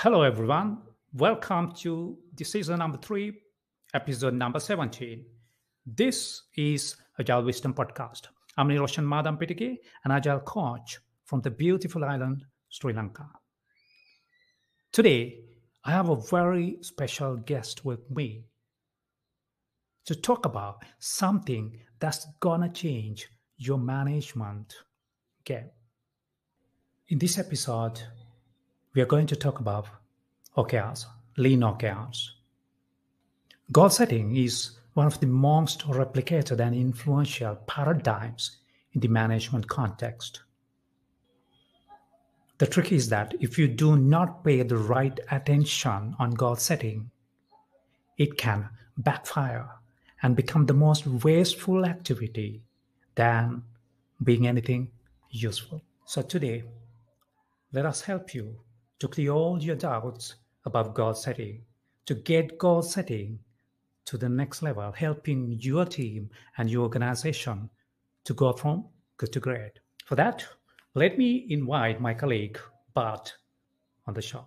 Hello, everyone. Welcome to the season number three, episode number 17. This is Agile Wisdom Podcast. I'm Niroshan Madam Pitike, an Agile coach from the beautiful island, Sri Lanka. Today, I have a very special guest with me to talk about something that's gonna change your management game. In this episode, we are going to talk about OKRs, lean OKRs. Goal setting is one of the most replicated and influential paradigms in the management context. The trick is that if you do not pay the right attention on goal setting, it can backfire and become the most wasteful activity than being anything useful. So today, let us help you to clear all your doubts about goal setting, to get goal setting to the next level, helping your team and your organization to go from good to great. For that, let me invite my colleague Bart on the show.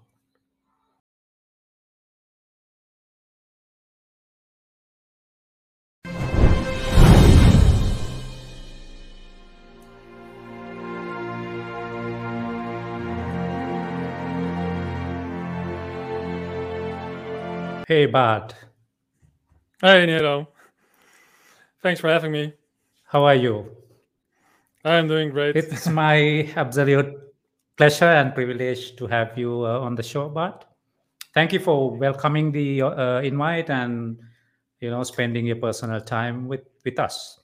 Hey, Bart. Hey, Nero. Thanks for having me. How are you? I'm doing great. It's my absolute pleasure and privilege to have you uh, on the show, Bart. Thank you for welcoming the uh, invite and you know spending your personal time with with us.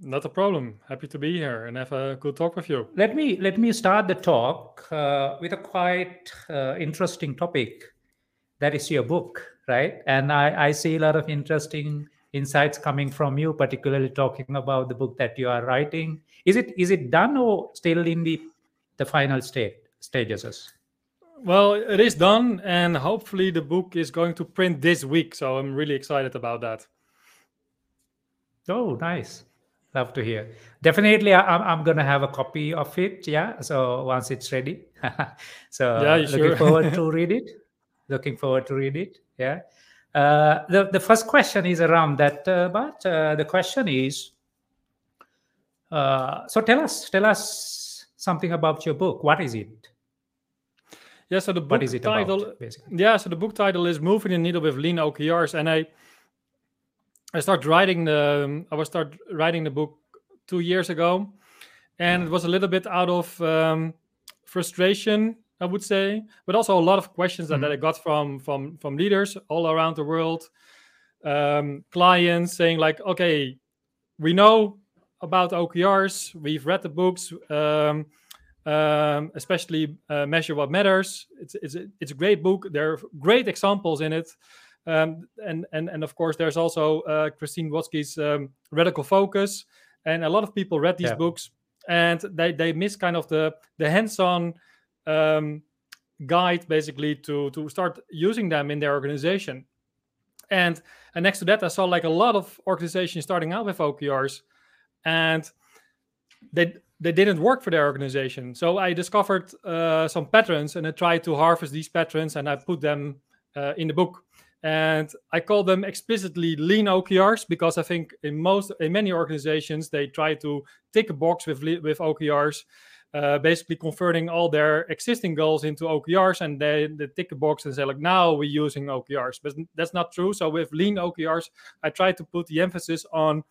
Not a problem. Happy to be here and have a good talk with you. Let me let me start the talk uh, with a quite uh, interesting topic. That is your book, right? And I, I see a lot of interesting insights coming from you, particularly talking about the book that you are writing. Is it is it done or still in the the final state stages? Well, it is done, and hopefully the book is going to print this week. So I'm really excited about that. Oh, nice. Love to hear. Definitely, I, I'm, I'm going to have a copy of it. Yeah. So once it's ready. so Yeah, looking sure? forward to read it. Looking forward to read it. Yeah. Uh, the, the first question is around that, uh, but uh, the question is uh, so tell us, tell us something about your book. What is it? Yeah. So the book What is it title, about, basically? yeah. So the book title is "Moving the Needle with Lean OKRs," and I, I started writing the, I was start writing the book two years ago, and it was a little bit out of um, frustration, I would say, but also a lot of questions that, Mhm. that I got from from from leaders all around the world, um, clients saying like, okay, we know about OKRs, we've read the books, um, um, especially uh, Measure What Matters. It's it's a, it's a great book. There are great examples in it. Um, and and and of course, there's also uh, Christine Wodtke's um, Radical Focus, and a lot of people read these Yeah. books, and they they miss kind of the the hands-on um, guide basically to to start using them in their organization. And and next to that, I saw like a lot of organizations starting out with OKRs, and they they didn't work for their organization. So I discovered uh, some patterns, and I tried to harvest these patterns, and I put them uh, in the book. And I call them explicitly lean OKRs because I think in most in many organizations they try to tick a box with with OKRs, uh, basically converting all their existing goals into OKRs, and they, they tick a box and say like now we're using OKRs, but that's not true. So with lean OKRs, I try to put the emphasis on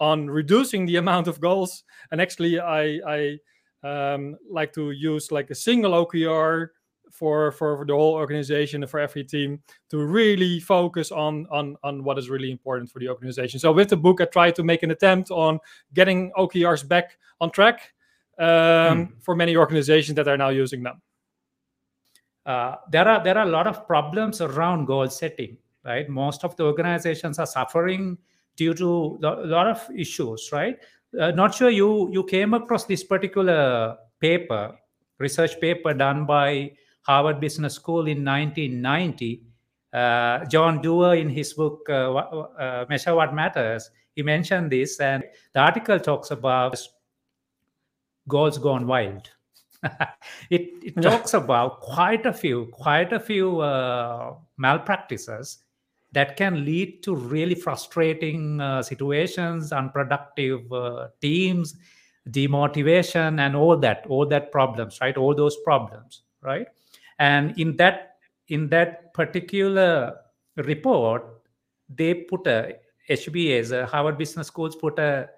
on reducing the amount of goals, and actually I I um, like to use like a single OKR for for the whole organization and for every team to really focus on on on what is really important for the organization. So with the book, I try to make an attempt on getting OKRs back on track um, for many organizations that are now using them. uh, there are there are a lot of problems around goal setting right? Most of the organizations are suffering due to a lot of issues right? Uh, not sure you you came across this particular paper research paper done by harvard business school in 1990 uh, john doerr in his book uh, uh, measure what matters he mentioned this and the article talks about goals gone wild it, it talks about quite a few, quite a few uh, malpractices that can lead to really frustrating uh, situations, unproductive uh, teams, demotivation, and all that, all that problems, right? All those problems, right? And in that in that particular report, they put a HBS, uh, Harvard Business Schools put a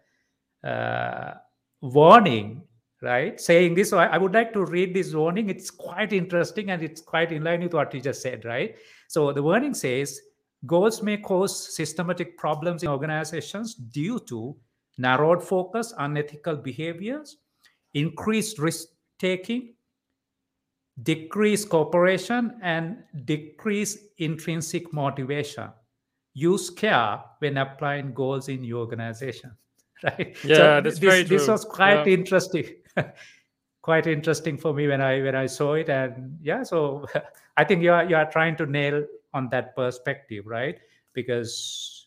uh, warning right? Saying this so I, I, would like to read this warning. It's quite interesting and it's quite in line with what you just said right? So the warning says goals may cause systematic problems in organizations due to narrowed focus unethical behaviors increased risk taking decreased cooperation and decreased intrinsic motivation. Use care when applying goals in your organization. Right? Yeah so that's this, very true. this was quite yeah. interesting quite interesting for me when i when i saw it. And yeah so i think you are you are trying to nail on that perspective right? Because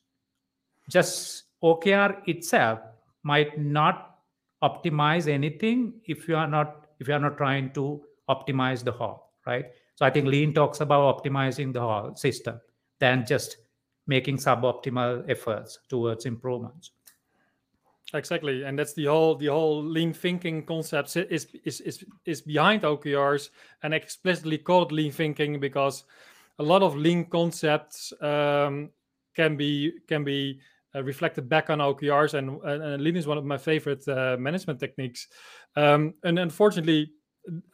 just okr itself might not optimize anything if you are not if you are not trying to optimize the whole right? So i think lean talks about optimizing the whole system than just making suboptimal efforts towards improvements exactly and that's the whole the whole lean thinking concept is is is, is behind okrs and explicitly called lean thinking because a lot of lean concepts um, can be can be uh, reflected back on okrs and, and, lean is one of my favorite uh, management techniques. Um, and unfortunately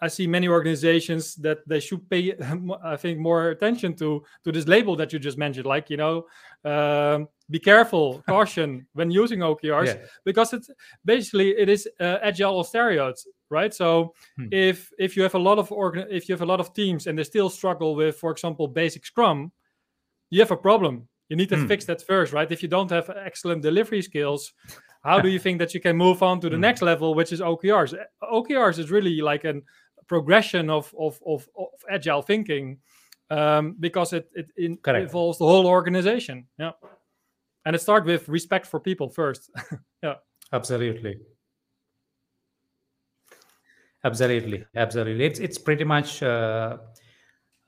I see many organizations that they should pay, I think, more attention to to this label that you just mentioned. Like, you know, um, be careful, caution when using OKRs, yeah. because it's basically it is uh, agile stereotypes, right? So hmm. if if you have a lot of organ, if you have a lot of teams and they still struggle with, for example, basic Scrum, you have a problem. You need to hmm. fix that first, right? If you don't have excellent delivery skills, how do you think that you can move on to the mm. next level, which is OKRs? OKRs is really like a progression of of, of, of agile thinking um, because it it, in, involves the whole organization. Yeah, and it starts with respect for people first. yeah, absolutely. Absolutely, absolutely. It's it's pretty much uh,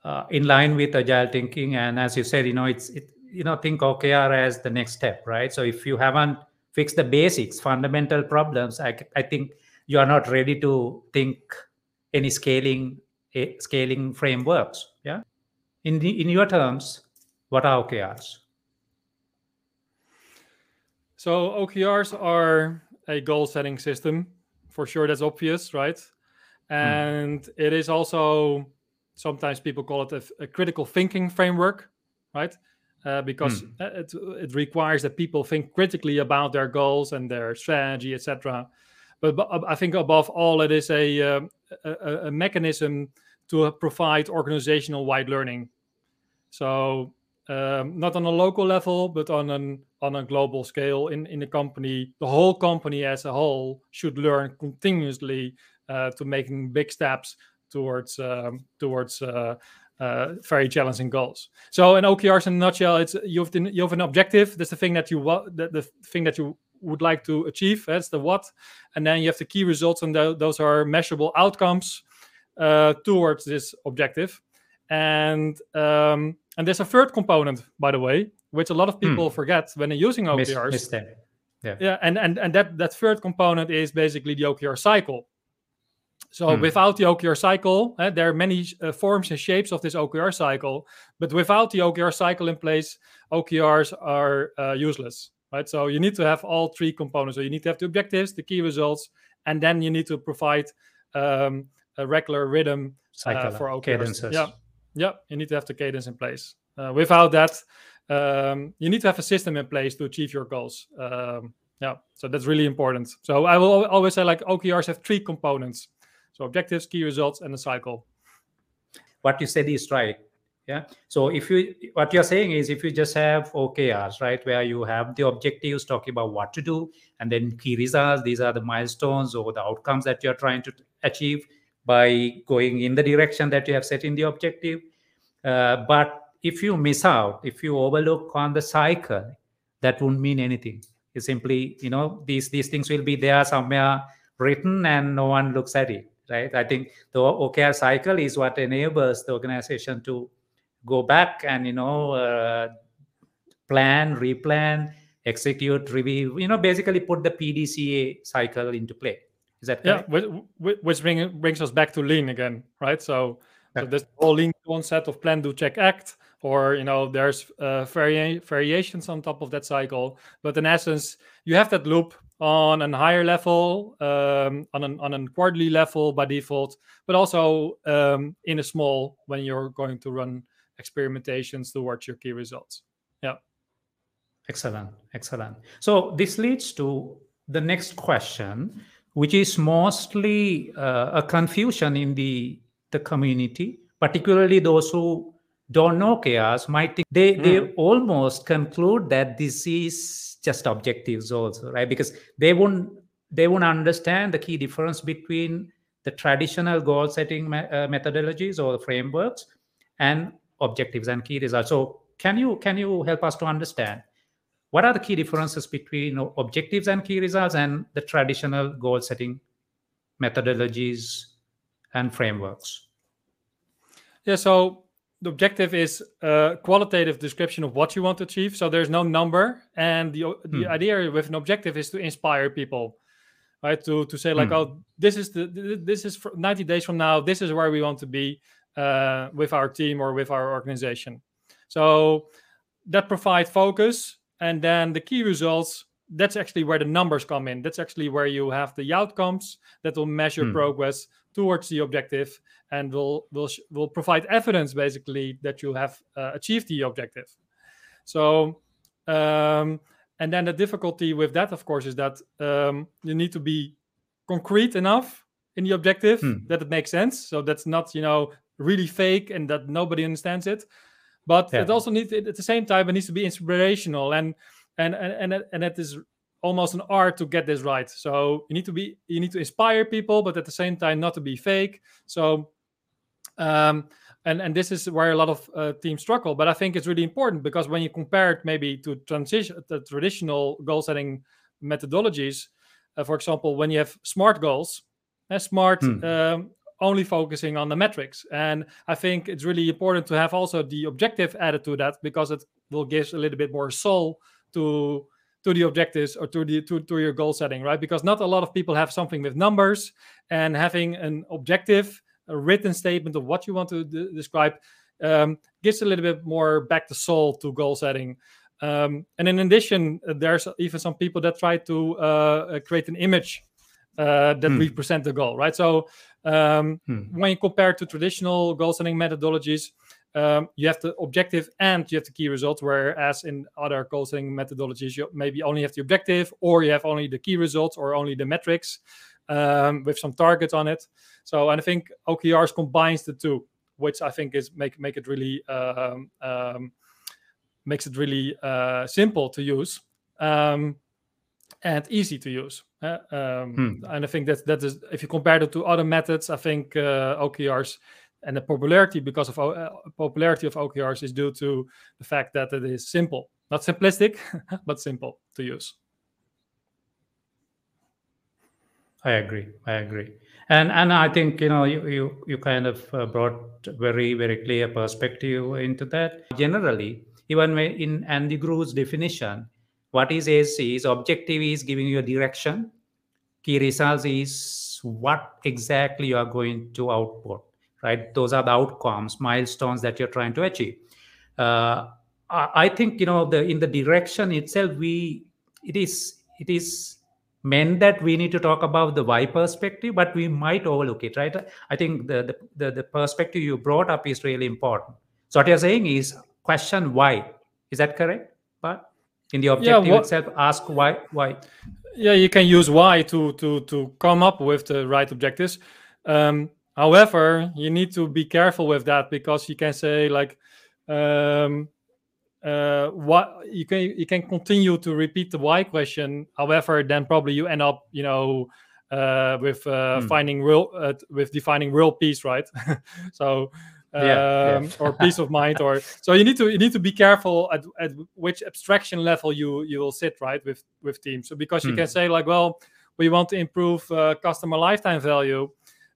uh, in line with agile thinking, and as you said, you know, it's it you know think OKR as the next step, right? So if you haven't fix the basics, fundamental problems, I, I think you are not ready to think any scaling scaling frameworks. Yeah. In the, in your terms, what are OKRs? So OKRs are a goal setting system. For sure, that's obvious, right? Hmm. And mm. it is also sometimes people call it a, a critical thinking framework, right? Uh, because mm. it, it requires that people think critically about their goals and their strategy, etc. But, but, I think above all, it is a, uh, a, a mechanism to provide organizational wide learning. So um, not on a local level, but on an on a global scale in in the company, the whole company as a whole should learn continuously uh, to making big steps towards um, towards uh, uh, very challenging goals. So in OKRs in a nutshell, it's you have the, you have an objective. That's the thing that you want, the, the thing that you would like to achieve. That's the what, and then you have the key results, and th- those are measurable outcomes uh, towards this objective. And um, and there's a third component, by the way, which a lot of people hmm. forget when they're using OKRs. Miss, miss yeah, yeah, and and and that that third component is basically the OKR cycle. So hmm. without the OKR cycle, uh, there are many uh, forms and shapes of this OKR cycle, but without the OKR cycle in place, OKRs are uh, useless, right? So you need to have all three components. So you need to have the objectives, the key results, and then you need to provide um, a regular rhythm uh, for OKRs. Cadences. Yeah, yeah, you need to have the cadence in place. Uh, without that, um, you need to have a system in place to achieve your goals. Um, yeah, so that's really important. So I will always say like OKRs have three components so objectives, key results, and the cycle. What you said is right. Yeah. So if you what you're saying is if you just have OKRs, right, where you have the objectives talking about what to do, and then key results, these are the milestones or the outcomes that you're trying to achieve by going in the direction that you have set in the objective. Uh, but if you miss out, if you overlook on the cycle, that won't mean anything. You simply, you know, these these things will be there somewhere written and no one looks at it right? I think the OKR cycle is what enables the organization to go back and you know uh, plan, replan, execute, review. You know, basically put the PDCA cycle into play. Is that correct? Yeah, which, which bring, brings us back to lean again, right? So, so this whole lean concept of plan, do, check, act, or you know, there's uh, vari- variations on top of that cycle. But in essence, you have that loop on a higher level, um, on an on a quarterly level by default, but also um, in a small when you're going to run experimentations towards your key results. Yeah. Excellent, excellent. So this leads to the next question, which is mostly uh, a confusion in the the community, particularly those who don't know OKRs might think they mm. they hmm. almost conclude that this is just objectives also right because they won't they won't understand the key difference between the traditional goal setting me- uh, methodologies or frameworks and objectives and key results so can you can you help us to understand what are the key differences between you know, objectives and key results and the traditional goal setting methodologies and frameworks yeah so the objective is a qualitative description of what you want to achieve. So there's no number, and the the hmm. idea with an objective is to inspire people, right? To to say like, hmm. oh, this is the this is 90 days from now. This is where we want to be uh, with our team or with our organization. So that provide focus, and then the key results. That's actually where the numbers come in. That's actually where you have the outcomes that will measure hmm. progress towards the objective and will will will provide evidence basically that you have uh, achieved the objective so um, and then the difficulty with that of course is that um, you need to be concrete enough in the objective hmm. that it makes sense so that's not you know really fake and that nobody understands it but yeah. it also needs at the same time it needs to be inspirational and and and and, and it is almost an art to get this right. So you need to be you need to inspire people, but at the same time not to be fake. So um, and and this is where a lot of uh, teams struggle. But I think it's really important because when you compare it maybe to transition the traditional goal setting methodologies, uh, for example, when you have smart goals, uh, smart. Hmm. Um, only focusing on the metrics and i think it's really important to have also the objective added to that because it will give a little bit more soul to to the objectives or to the to, to your goal setting right because not a lot of people have something with numbers and having an objective a written statement of what you want to describe um, gives a little bit more back the soul to goal setting um, and in addition there's even some people that try to uh, create an image uh, that hmm. represent the goal right so um, hmm. when you compare to traditional goal setting methodologies um, you have the objective and you have the key results. Whereas in other goal methodologies, you maybe only have the objective, or you have only the key results, or only the metrics um, with some targets on it. So, and I think OKRs combines the two, which I think is make make it really um, um, makes it really uh, simple to use um, and easy to use. Uh, hmm. And I think that that is if you compare it to other methods, I think uh, OKRs and the popularity because of uh, popularity of OKRs is due to the fact that it is simple, not simplistic, but simple to use. I agree. I agree. And and I think you know you you, you kind of uh, brought very very clear perspective into that. Generally, even in Andy Grove's definition, what is AC is objective is giving you a direction. Key results is what exactly you are going to output right? Those are the outcomes milestones that you're trying to achieve. Uh, i think you know the in the direction itself we it is it is meant that we need to talk about the why perspective but we might overlook it right? I think the the, the, the perspective you brought up is really important. So what you're saying is question why is that correct but in the objective yeah, what, itself ask why why yeah you can use why to to to come up with the right objectives. Um, However, you need to be careful with that because you can say like, um, uh, what you can you can continue to repeat the why question. However, then probably you end up, you know, uh, with uh, hmm. finding real uh, with defining real peace, right? so. Um, yeah, yeah. or peace of mind or so you need to you need to be careful at, at which abstraction level you you will sit right with with teams so because you hmm. can say like well we want to improve uh, customer lifetime value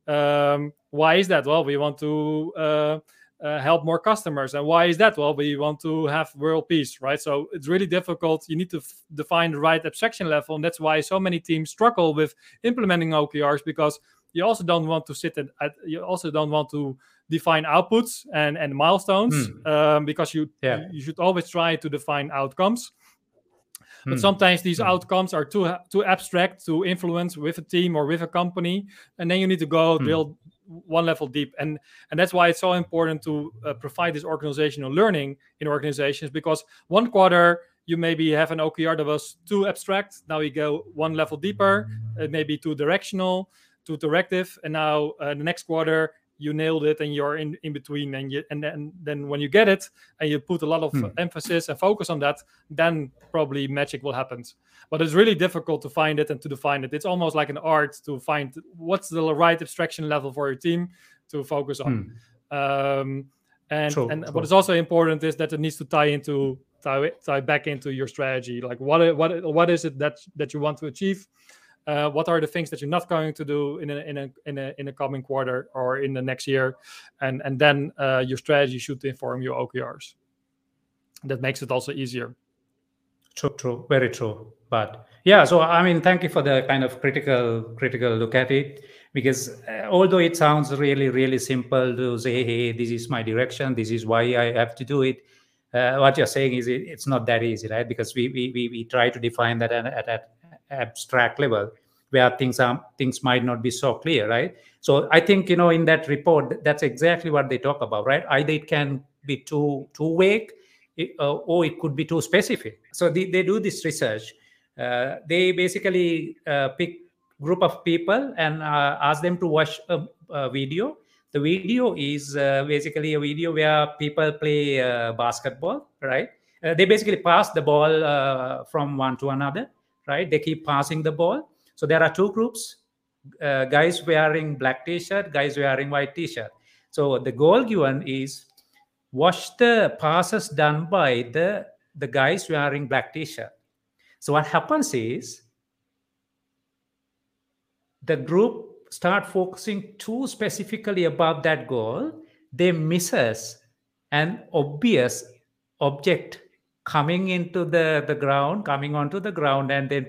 Um, why is that? Well, we want to uh, uh, help more customers. And why is that? Well, we want to have world peace, right? So it's really difficult. You need to f- define the right abstraction level. And that's why so many teams struggle with implementing OKRs because you also don't want to sit at, at you also don't want to define outputs and, and milestones Hmm. um, because you, Yeah. you should always try to define outcomes. But Hmm. sometimes these Hmm. outcomes are too too abstract to influence with a team or with a company, and then you need to go Hmm. drill one level deep. And and that's why it's so important to uh, provide this organizational learning in organizations because one quarter you maybe have an OKR that was too abstract. Now you go one level deeper, it may be too directional, too directive, and now uh, the next quarter you nailed it and you're in, in between and you and then then when you get it and you put a lot of Hmm. emphasis and focus on that then probably magic will happen. But it's really difficult to find it and to define it. It's almost like an art to find what's the right abstraction level for your team to focus on. Um, and True, and true. what is also important is that it needs to tie into tie, tie back into your strategy. Like what what what is it that that you want to achieve uh, what are the things that you're not going to do in a in a in a in a coming quarter or in the next year and and then uh, your strategy should inform your okrs that makes it also easier True, true, very true. But yeah, so I mean, thank you for the kind of critical, critical look at it. Because uh, although it sounds really, really simple to say, "Hey, this is my direction. This is why I have to do it," uh, what you're saying is it, it's not that easy, right? Because we we we, try to define that at, at, at abstract level, where things are things might not be so clear, right? So I think you know in that report, that's exactly what they talk about, right? Either it can be too too vague it, uh, or it could be too specific. So they, they do this research. Uh, they basically uh, pick group of people and uh, ask them to watch a, a video. The video is uh, basically a video where people play uh, basketball, right? They basically pass the ball from one to another, right? They keep passing the ball. So there are two groups: uh, guys wearing black t-shirt, guys wearing white t-shirt. So the goal given is watch the passes done by the the guys wearing black t-shirt so what happens is the group start focusing too specifically about that goal they misses an obvious object coming into the the ground coming onto the ground and then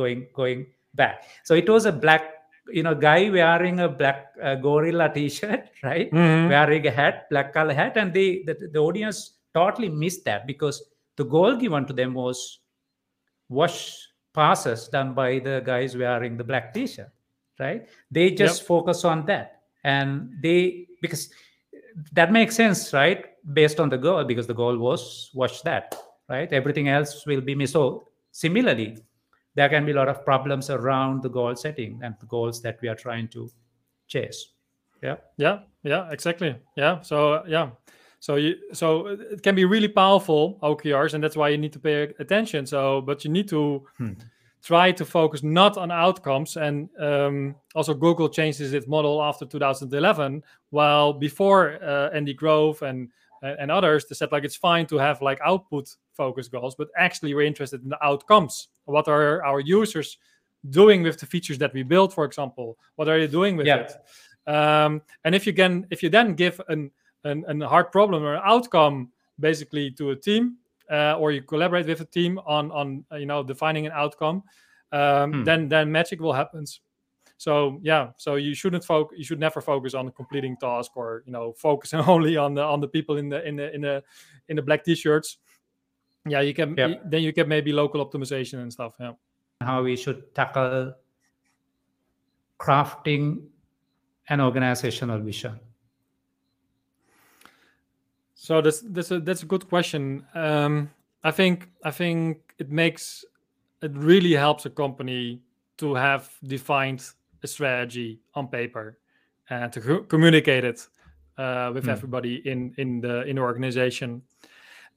going going back. So it was a black you know guy wearing a black uh, gorilla t-shirt right? Wearing a hat, black color hat, and they the, the audience totally missed that because the goal given to them was watch passes done by the guys wearing the black t-shirt, right? They just focus on that, and they because that makes sense, right? Based on the goal, because the goal was watch that, right? Everything else will be missed. So similarly, there can be a lot of problems around the goal setting and the goals that we are trying to chase. Yeah. yeah yeah exactly yeah so yeah so you so it can be really powerful okrs and that's why you need to pay attention so but you need to Hmm. try to focus not on outcomes and um, also google changes its model after 2011 while before uh, andy grove and and others they said like it's fine to have like output focused goals but actually we're interested in the outcomes what are our users doing with the features that we build for example what are they doing with Yeah. it um, and if you can if you then give an, an, an hard problem or an outcome basically to a team uh, or you collaborate with a team on on you know defining an outcome um, Hmm. then then magic will happen so yeah so you shouldn't focus you should never focus on completing task or you know focusing only on the on the people in the in the in the in the black t-shirts yeah you can Yep. then you get maybe local optimization and stuff yeah how we should tackle crafting an organizational vision. So that's that's a that's a good question. Um, I think I think it makes it really helps a company to have defined a strategy on paper and to co- communicate it uh, with Hmm. everybody in in the in the organization.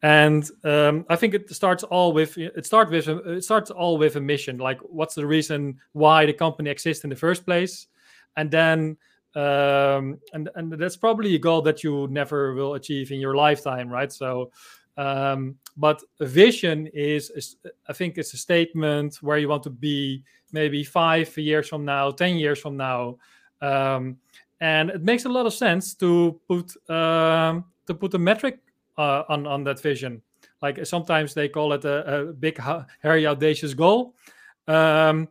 And um, I think it starts all with it starts with a, it starts all with a mission. Like, what's the reason why the company exists in the first place, and then um, and and that's probably a goal that you never will achieve in your lifetime, right? So, um, but a vision is, is, I think, it's a statement where you want to be maybe five years from now, ten years from now, um, and it makes a lot of sense to put um, to put a metric uh, on on that vision. Like sometimes they call it a, a big, hairy, audacious goal. Um,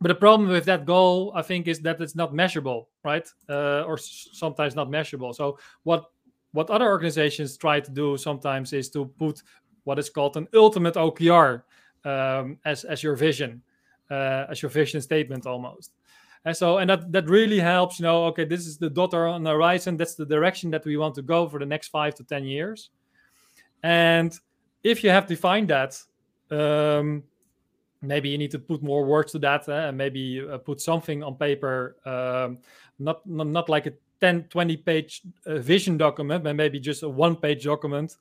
but the problem with that goal, I think, is that it's not measurable, right? Uh, or sometimes not measurable. So what what other organizations try to do sometimes is to put what is called an ultimate OKR um, as as your vision, uh, as your vision statement almost. And so, and that that really helps. You know, okay, this is the dot on the horizon. That's the direction that we want to go for the next five to ten years. And if you have defined that, um, maybe you need to put more words to that, uh, and maybe uh, put something on paper, um, not, not not like a 10, 20 page uh, vision document, but maybe just a one page document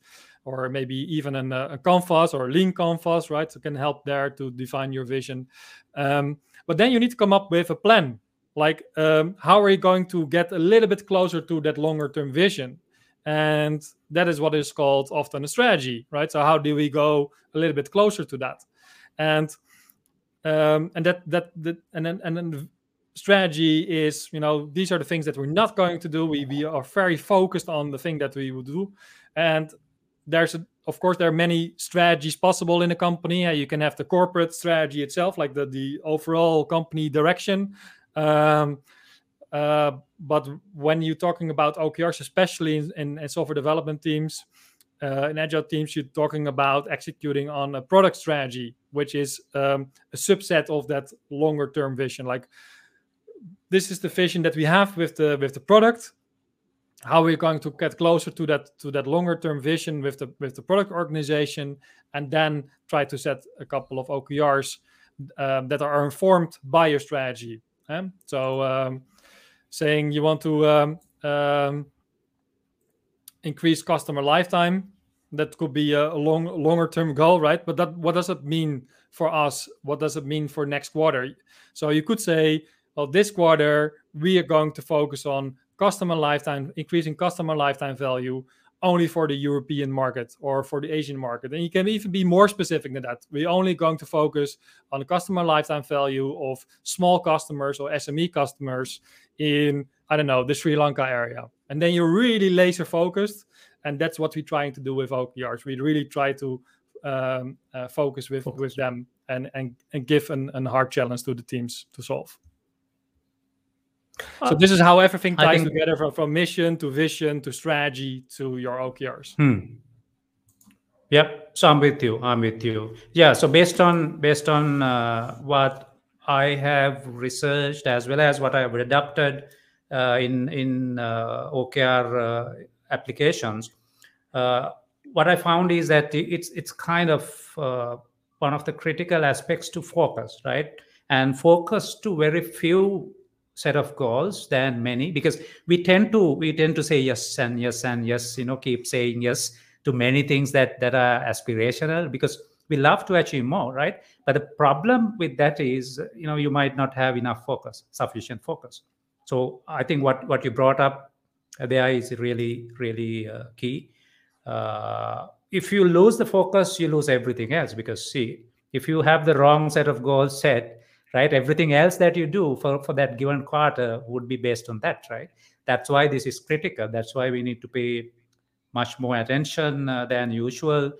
or maybe even an, uh, a canvas or a lean canvas, right? So can help there to define your vision. Um, but then you need to come up with a plan. Like, um, how are you going to get a little bit closer to that longer term vision? And that is what is called often a strategy, right? So how do we go a little bit closer to that? And um, and that that that and then and then strategy is you know these are the things that we're not going to do we, we are very focused on the thing that we will do and there's a, of course there are many strategies possible in a company. You can have the corporate strategy itself, like the the overall company direction. Um, uh, but when you're talking about OKRs, especially in, in, in software development teams, uh, in agile teams, you're talking about executing on a product strategy, which is um, a subset of that longer term vision. Like this is the vision that we have with the with the product. How we're going to get closer to that to that longer term vision with the with the product organization and then try to set a couple of okrs um, that are informed by your strategy so um, saying you want to um, um increase customer lifetime that could be a, a long longer term goal right? But that what does it mean for us? What does it mean for next quarter? So you could say well this quarter we are going to focus on customer lifetime, increasing customer lifetime value only for the European market or for the Asian market. And you can even be more specific than that. We're only going to focus on the customer lifetime value of small customers or SME customers in, I don't know, the Sri Lanka area. And then you're really laser focused. And that's what we're trying to do with OKRs. We really try to um, uh, focus with, focus. with them and, and, and give an, an hard challenge to the teams to solve. So this is how everything ties think, together from, from mission to vision to strategy to your OKRs. Hmm. Yep. So I'm with you. I'm with you. Yeah. So based on based on uh, what I have researched as well as what I have adapted uh, in in uh, OKR uh, applications, uh, what I found is that it's it's kind of uh, one of the critical aspects to focus, right? And focus to very few set of goals than many because we tend to we tend to say yes and yes and yes you know keep saying yes to many things that that are aspirational because we love to achieve more right? But the problem with that is you know you might not have enough focus sufficient focus. So i think what what you brought up there is really really uh, key. Uh, if you lose the focus you lose everything else because see if you have the wrong set of goals set right? Everything else that you do for, for that given quarter would be based on that right? That's why this is critical. That's why we need to pay much more attention uh, than usual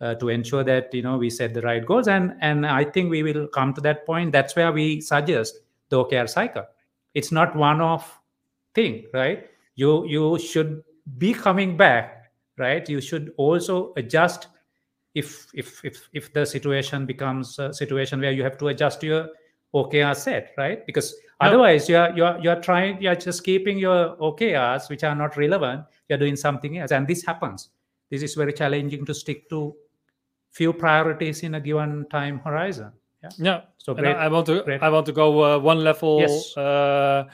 uh, to ensure that you know we set the right goals. And and i think we will come to that point. That's where we suggest the okr cycle. It's not one off thing right? You you should be coming back right? You should also adjust if if if if the situation becomes a situation where you have to adjust your OKR set, right? Because otherwise you're you're you're trying you're just keeping your OKRs which are not relevant. You're doing something else, and this happens. This is very challenging to stick to few priorities in a given time horizon. Yeah. Yeah. So great, I, want to great. I want to go uh, one level yes. uh,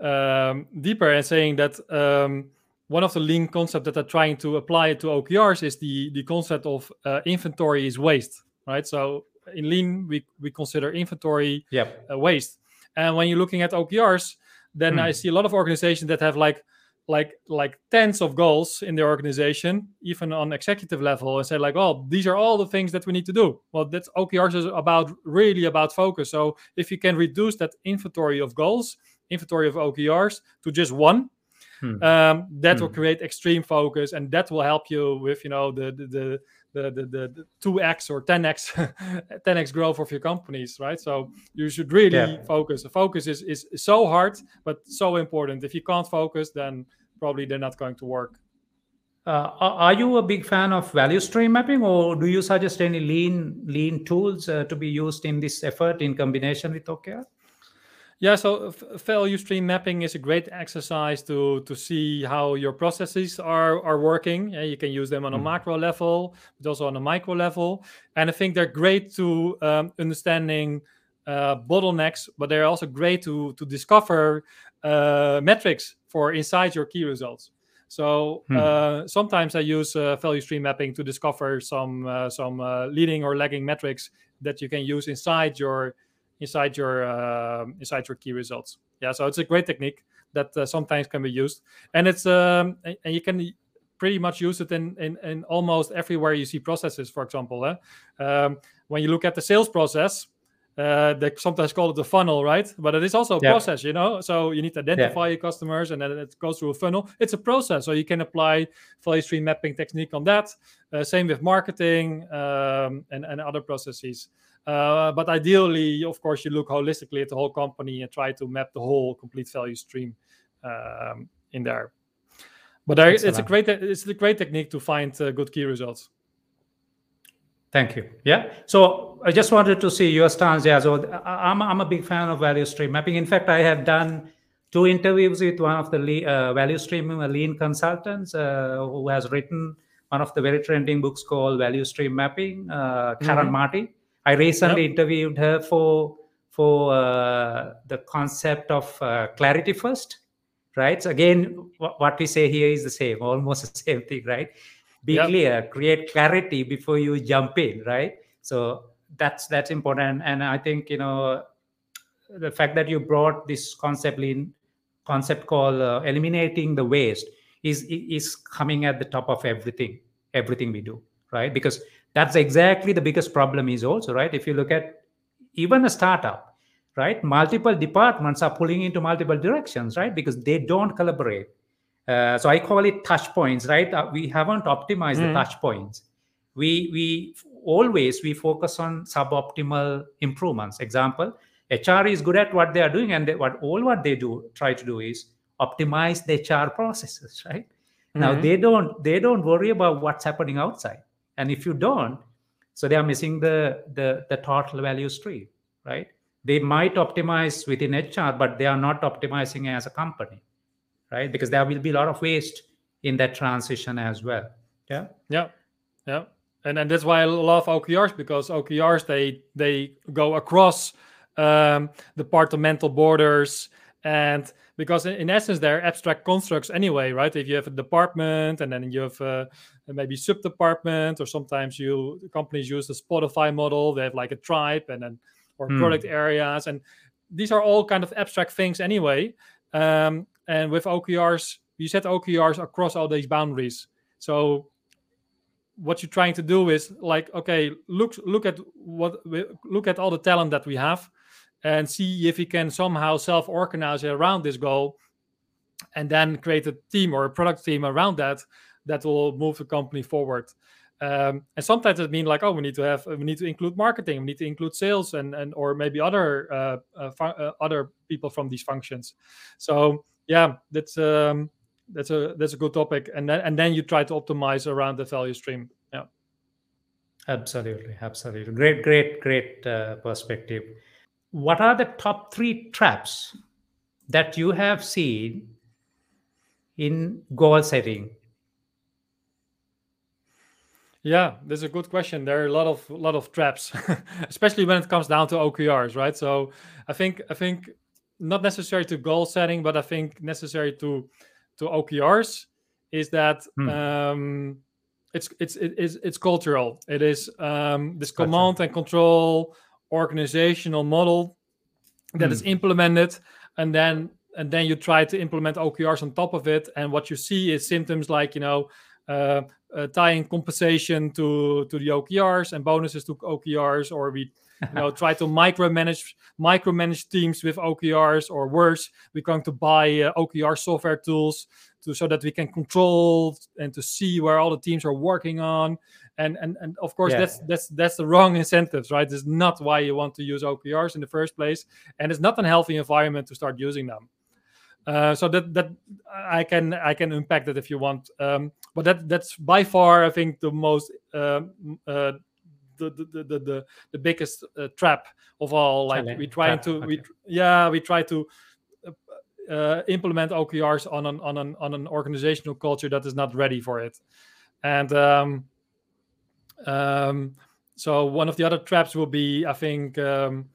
um, deeper and saying that. Um, one of the lean concepts that are trying to apply to OKRs is the the concept of uh, inventory is waste, right? So in lean we, we consider inventory yep. uh, waste and when you're looking at okrs then mm. i see a lot of organizations that have like like like tens of goals in their organization even on executive level and say like oh these are all the things that we need to do well that's okrs is about really about focus so if you can reduce that inventory of goals inventory of OKRs to just one, hmm. um, that hmm. will create extreme focus, and that will help you with you know the the, the the the the two x or ten x ten x growth of your companies, right? So you should really yeah. focus. The focus is, is is so hard, but so important. If you can't focus, then probably they're not going to work. Uh, are you a big fan of value stream mapping, or do you suggest any lean lean tools uh, to be used in this effort in combination with OKR? Yeah, so value stream mapping is a great exercise to to see how your processes are are working. Yeah, you can use them on a mm. macro level, but also on a micro level. And I think they're great to um, understanding uh, bottlenecks, but they're also great to to discover uh, metrics for inside your key results. So hmm. uh, sometimes I use uh, value stream mapping to discover some uh, some uh, leading or lagging metrics that you can use inside your inside your uh, inside your key results. Yeah, so it's a great technique that uh, sometimes can be used, and it's um, and you can pretty much use it in, in, in almost everywhere you see processes. For example, eh? um, when you look at the sales process, uh, they sometimes call it the funnel, right? But it is also a yeah. process, you know. So you need to identify yeah. your customers, and then it goes through a funnel. It's a process, so you can apply value stream mapping technique on that. Uh, same with marketing um, and and other processes. Uh, but ideally, of course, you look holistically at the whole company and try to map the whole complete value stream um, in there. But there, it's a great it's a great technique to find uh, good key results. Thank you. Yeah. So I just wanted to see your stance. Yeah. So I'm, I'm a big fan of value stream mapping. In fact, I have done two interviews with one of the uh, value stream uh, lean consultants uh, who has written one of the very trending books called Value Stream Mapping, uh, Karen mm-hmm. Martin. I recently yep. interviewed her for for uh, the concept of uh, clarity first, right? So again, w- what we say here is the same, almost the same thing, right? Be yep. clear, create clarity before you jump in, right? So that's that's important, and I think you know the fact that you brought this concept in concept called uh, eliminating the waste is is coming at the top of everything everything we do right? Because that's exactly the biggest problem is also right? If you look at even a startup right? Multiple departments are pulling into multiple directions right? Because they don't collaborate uh, so i call it touch points right? Uh, we haven't optimized mm. the touch points. We we always we focus on suboptimal improvements. Example hr is good at what they are doing and they, what all what they do try to do is optimize the hr processes right? Mm-hmm. now they don't they don't worry about what's happening outside. And if you don't so they are missing the the, the total value stream right? They might optimize within hr but they are not optimizing as a company right? Because there will be a lot of waste in that transition as well. Yeah? Yeah. Yeah. And and that's why i love okrs because okrs they they go across um, departmental borders and because in, essence they're abstract constructs anyway right? If you have a department and then you have uh, maybe sub department or sometimes you companies use the spotify model they have like a tribe and then or mm. product areas. And these are all kind of abstract things anyway. Um, and with okrs you set okrs across all these boundaries. So what you're trying to do is like okay look look at what look at all the talent that we have and see if we can somehow self-organize around this goal and then create a team or a product team around that that will move the company forward. Um, and sometimes it means like oh we need to have we need to include marketing we need to include sales and and or maybe other uh, uh, uh, other people from these functions. So yeah that's um that's a that's a good topic and then and then you try to optimize around the value stream yeah absolutely absolutely great great great uh, perspective what are the top three traps that you have seen in goal setting? Yeah, that's a good question. There are a lot of lot of traps, especially when it comes down to OKRs, right? So I think I think not necessary to goal setting, but I think necessary to to OKRs is that hmm. um, it's it's it's it's cultural. It is um, this command and control organizational model that mm. is hmm. implemented and then and then you try to implement okrs on top of it and what you see is symptoms like you know uh, uh, tying compensation to to the okrs and bonuses to okrs or we you know try to micromanage micromanage teams with OKRs, or worse, we're going to buy uh, OKR software tools to so that we can control and to see where all the teams are working on. And and and of course yeah. that's that's that's the wrong incentives, right? It's not why you want to use OKRs in the first place, and it's not a healthy environment to start using them. Uh, so that that I can I can unpack that if you want, um, but that that's by far I think the most um, uh, the, the, the the the biggest uh, trap of all. Like we try to okay. we yeah we try to uh, uh, implement OKRs on an on an on an organizational culture that is not ready for it, and um, um, so one of the other traps will be I think um,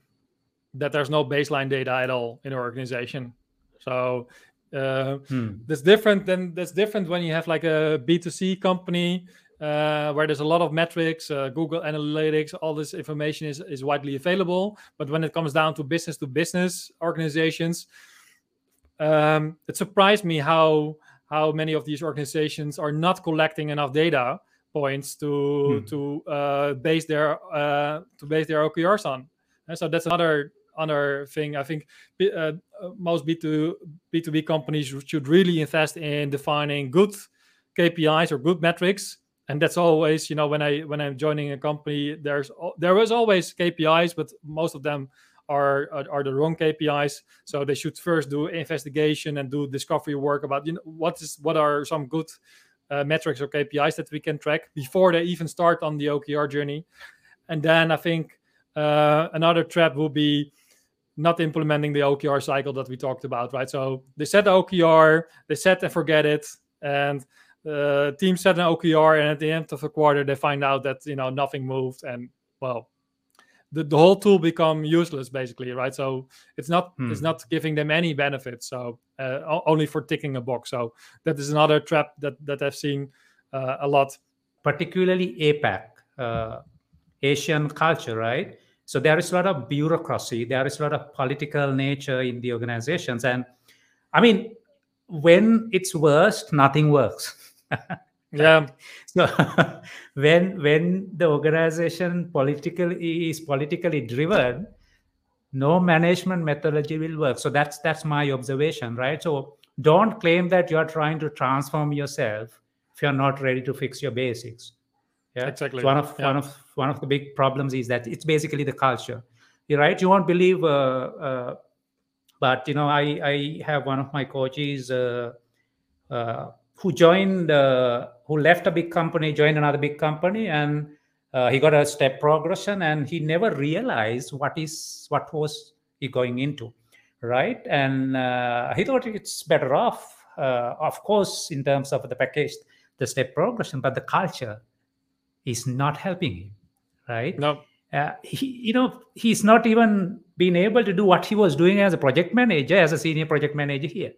that there's no baseline data at all in an organization. So uh, hmm. that's different than that's different when you have like a B2C company uh, where there's a lot of metrics, uh, Google Analytics, all this information is, is widely available. But when it comes down to business to business organizations, um, it surprised me how how many of these organizations are not collecting enough data points to hmm. to uh, base their uh, to base their OKRs on. And so that's another other thing. I think uh, most B2 B2B companies should really invest in defining good KPIs or good metrics. And that's always, you know, when I when I'm joining a company, there's there was always KPIs, but most of them are, are, the wrong KPIs. So they should first do investigation and do discovery work about you know what is what are some good uh, metrics or KPIs that we can track before they even start on the OKR journey. And then I think uh, another trap will be not implementing the OKR cycle that we talked about, right? So they set the OKR, they set and forget it, and uh, team set an OKR, and at the end of the quarter, they find out that you know nothing moved, and well, the, the whole tool become useless basically, right? So it's not hmm. it's not giving them any benefits, so uh, only for ticking a box. So that is another trap that that I've seen uh, a lot, particularly APAC, uh, Asian culture, right? So there is a lot of bureaucracy, there is a lot of political nature in the organizations. And I mean, when it's worst, nothing works. yeah. So when when the organization politically is politically driven, no management methodology will work. So that's that's my observation, right? So don't claim that you're trying to transform yourself if you're not ready to fix your basics. Yeah, exactly. So one of yeah. one of one of the big problems is that it's basically the culture. You're right. You won't believe, uh, uh, but you know, I I have one of my coaches uh, uh who joined, uh, who left a big company, joined another big company, and uh, he got a step progression, and he never realized what is what was he going into, right? And he thought it's better off, of course, in terms of the package, the step progression, but the culture is not helping him right? No. Uh, he, you know he's not even been able to do what he was doing as a project manager as a senior project manager here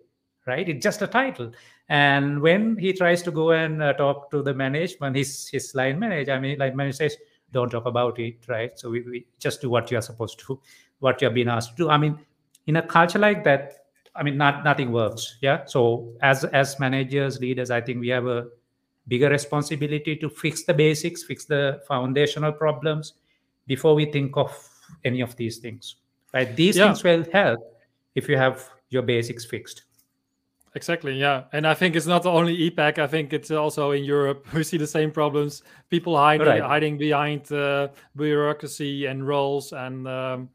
right it's just a title and when he tries to go and uh, talk to the management his his line manager i mean line manager says don't talk about it right so we, we just do what you are supposed to what you have been asked to do i mean in a culture like that i mean not nothing works yeah so as as managers leaders i think we have a bigger responsibility to fix the basics, fix the foundational problems before we think of any of these things. Right? These yeah. things will help if you have your basics fixed. Exactly, yeah. And I think it's not only APAC. I think it's also in Europe. We see the same problems. People hiding, right. hiding behind uh, bureaucracy and roles and um,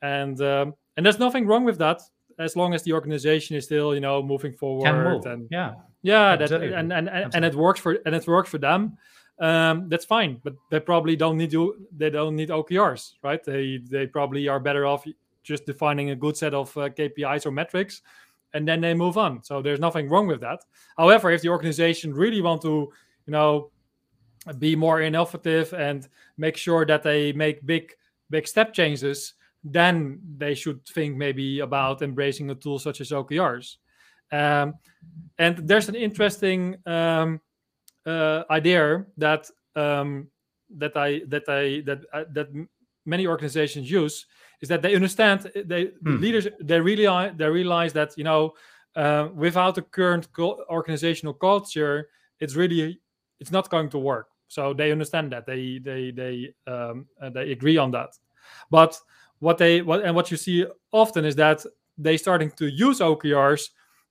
and um, and there's nothing wrong with that as long as the organization is still, you know, moving forward move. and yeah yeah that, and, and, and, and it works for and it works for them um, that's fine but they probably don't need to they don't need okrs right they they probably are better off just defining a good set of uh, kpis or metrics and then they move on. So there's nothing wrong with that. However if the organization really want to you know be more innovative and make sure that they make big big step changes then they should think maybe about embracing a tool such as okrs um, and there's an interesting um, uh, idea that um, that I that I that uh, that many organizations use is that they understand uh, they hmm. leaders they really they realize that you know uh, without the current organizational culture it's really it's not going to work so they understand that they they they um, uh, they agree on that but what they what and what you see often is that they starting to use okrs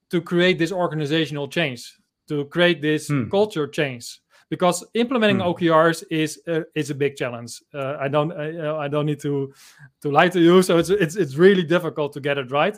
to create this organizational change to create this Hmm. culture change because implementing Hmm. okrs is uh, is a big challenge uh, i don't I, I don't need to to lie to you so it's it's it's really difficult to get it right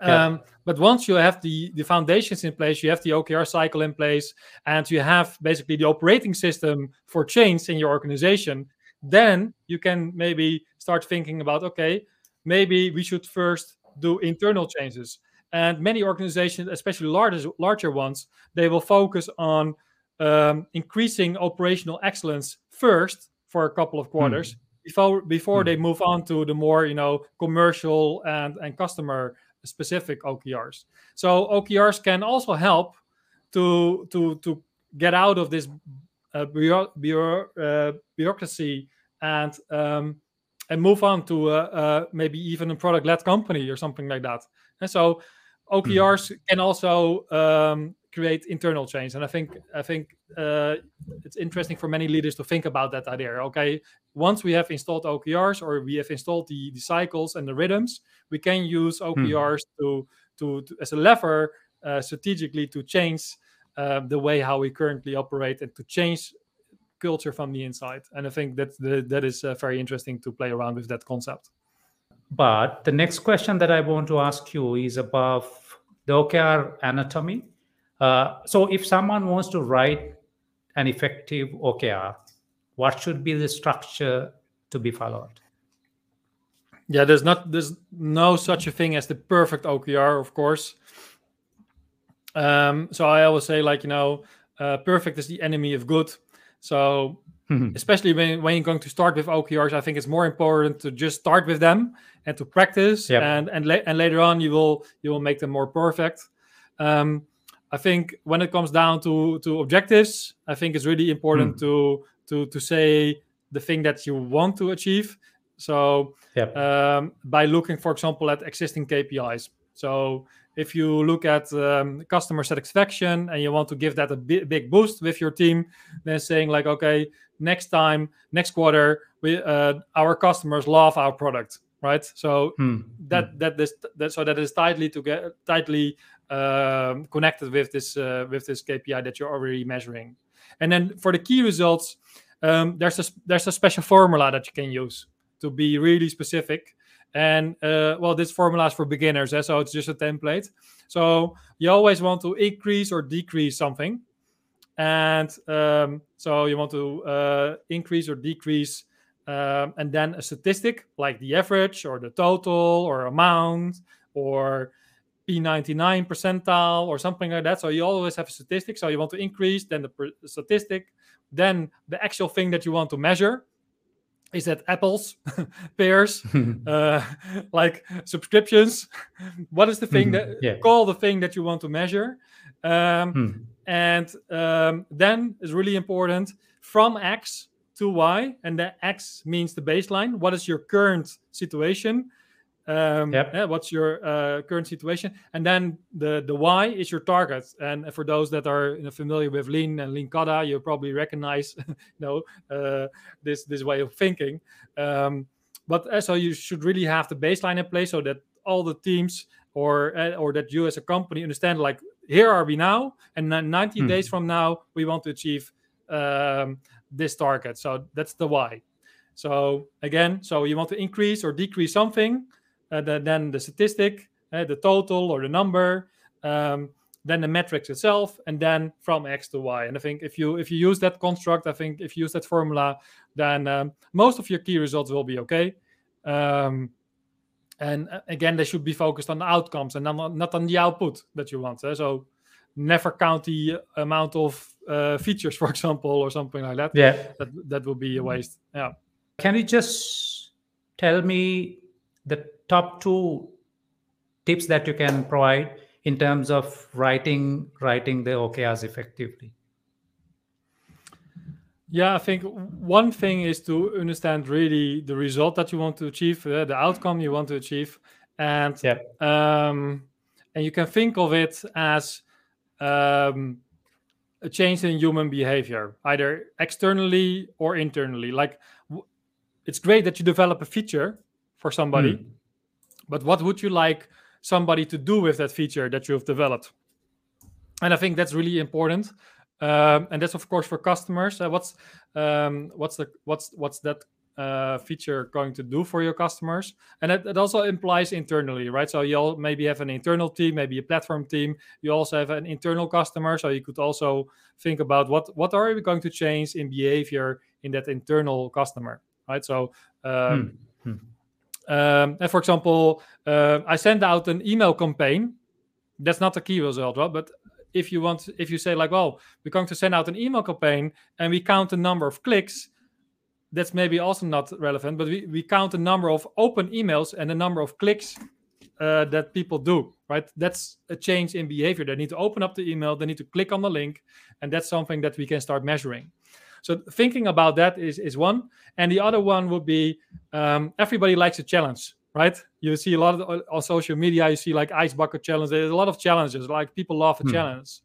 Yeah. um, but once you have the the foundations in place you have the okr cycle in place and you have basically the operating system for change in your organization then you can maybe start thinking about okay maybe we should first do internal changes and many organizations especially larger larger ones they will focus on um, increasing operational excellence first for a couple of quarters before before Hmm. they move on to the more you know commercial and and customer specific OKRs. So OKRs can also help to to to get out of this uh, bureau, bureau, uh, bureaucracy and um, and move on to uh, uh, maybe even a product led company or something like that. And so OKRs can also um, create internal change, and I think I think uh, it's interesting for many leaders to think about that idea. Okay, once we have installed OKRs or we have installed the, the cycles and the rhythms, we can use OKRs to, to, to as a lever uh, strategically to change uh, the way how we currently operate and to change culture from the inside. And I think that the, that is uh, very interesting to play around with that concept. But the next question that I want to ask you is about the OKR anatomy. Uh, so, if someone wants to write an effective OKR, what should be the structure to be followed? Yeah, there's not there's no such a thing as the perfect OKR, of course. Um, so I always say, like you know, uh, perfect is the enemy of good. So especially when, when you're going to start with OKRs, I think it's more important to just start with them and to practice, Yep. and and la- and later on you will you will make them more perfect. Um, I think when it comes down to to objectives, I think it's really important to to to say the thing that you want to achieve. So Yep. um, by looking, for example, at existing KPIs. So if you look at um, customer satisfaction and you want to give that a bi- big boost with your team, then saying like, okay, next time, next quarter, we uh, our customers love our product, right? So Hmm. that that this that so that is tightly to get tightly um, connected with this uh, with this KPI that you're already measuring. And then for the key results, um, there's a there's a special formula that you can use to be really specific. And uh, well, this formula is for beginners, eh, so it's just a template. So you always want to increase or decrease something, and um, so you want to uh, increase or decrease um, and then a statistic like the average or the total or amount or P99 percentile or something like that. So you always have a statistic. So you want to increase, then the per- statistic, then the actual thing that you want to measure. Is that apples, pears, uh, like subscriptions? what is the thing Mhm, that yeah. call the thing that you want to measure? Um, Hmm. and um, then is really important from X to Y, and the X means the baseline. What is your current situation? Um, Yep. yeah, what's your uh, current situation? And then the the Y is your target. And for those that are you know, familiar with Lean and Lean Kata, you probably recognize you know uh, this this way of thinking. Um, but uh, so you should really have the baseline in place so that all the teams or uh, or that you as a company understand like here are we now and then 90 Hmm. days from now we want to achieve um, this target so that's the why so again so you want to increase or decrease something the, then the statistic uh, the total or the number um, then the metrics itself and then from x to y. And i think if you if you use that construct i think if you use that formula then um, most of your key results will be okay. Um, and uh, again they should be focused on the outcomes and not, not on the output that you want eh? so never count the amount of uh, features for example or something like that. Yeah. that that will be a waste. Yeah. Can you just tell me the top two tips that you can provide in terms of writing writing the OKRs effectively? Yeah, I think one thing is to understand really the result that you want to achieve, uh, the outcome you want to achieve, and Yeah. um, and you can think of it as um, a change in human behavior, either externally or internally. Like it's great that you develop a feature for somebody, mm. But what would you like somebody to do with that feature that you have developed? And I think that's really important. Um, and that's of course for customers. Uh, what's um, what's the what's what's that uh, feature going to do for your customers and it, it, also implies internally right so you'll maybe have an internal team maybe a platform team you also have an internal customer so you could also think about what what are we going to change in behavior in that internal customer right so um, hmm. Hmm. Um, and for example uh, i send out an email campaign that's not a key result right? but if you want if you say like well we're going to send out an email campaign and we count the number of clicks that's maybe also not relevant, but we, we count the number of open emails and the number of clicks uh, that people do, right? That's a change in behavior. They need to open up the email, they need to click on the link, and that's something that we can start measuring. So thinking about that is, is one. And the other one would be um, everybody likes a challenge, right? You see a lot of, on social media, you see like ice bucket challenge. There's a lot of challenges, like people love a hmm. challenge.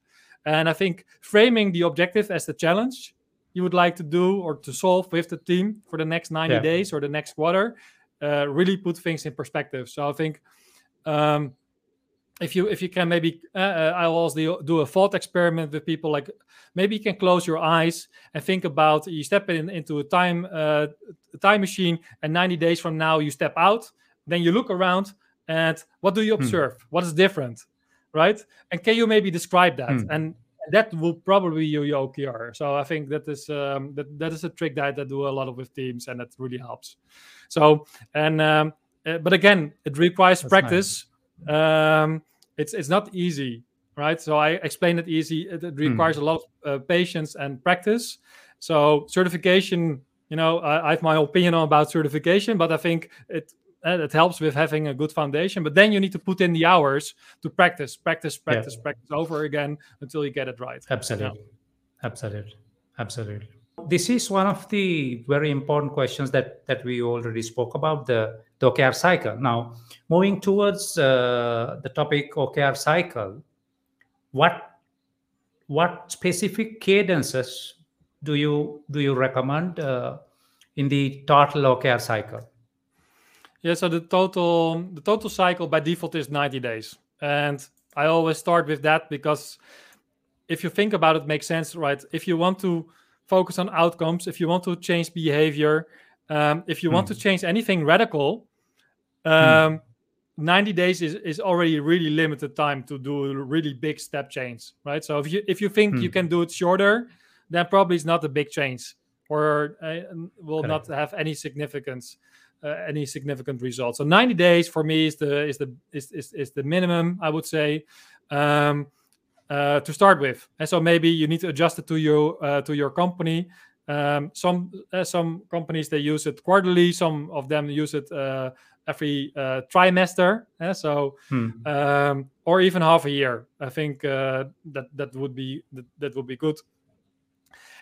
And I think framing the objective as the challenge you would like to do or to solve with the team for the next 90 yeah. days or the next quarter uh, really put things in perspective so i think um, if you if you can maybe uh, uh, i'll also do a thought experiment with people like maybe you can close your eyes and think about you step in into a time uh, time machine and 90 days from now you step out then you look around and what do you hmm. observe hmm. what is different right and can you maybe describe that hmm. and that will probably be your OKR. So I think that is um, that that is a trick that I do a lot of with teams, and that really helps. So and um, uh, but again, it requires That's practice. Nice. Um, it's it's not easy, right? So I explain it easy. It, it hmm. requires hmm. a lot of uh, patience and practice. So certification, you know, I, I have my opinion about certification, but I think it uh, it helps with having a good foundation but then you need to put in the hours to practice practice practice yeah. practice over again until you get it right absolutely absolutely absolutely this is one of the very important questions that that we already spoke about the, the okr cycle now moving towards uh, the topic okr cycle what what specific cadences do you do you recommend uh, in the total okr cycle yeah, so the total the total cycle by default is 90 days. And I always start with that because if you think about it, makes sense, right? If you want to focus on outcomes, if you want to change behavior, um, if you want to hmm. change anything radical, um, 90 days is, is already really limited time to do a really big step change, right? So if you if you think you hmm. can do it shorter, then probably it's not a big change or uh, will Correct. not have any significance uh, any significant results. So 90 days for me is the is the is is, is the minimum I would say um, uh, to start with. And so maybe you need to adjust it to your uh, to your company. Um, some uh, some companies they use it quarterly. Some of them use it uh, every uh, trimester. so hmm. um, or even half a year. I think that that would be that, that would be good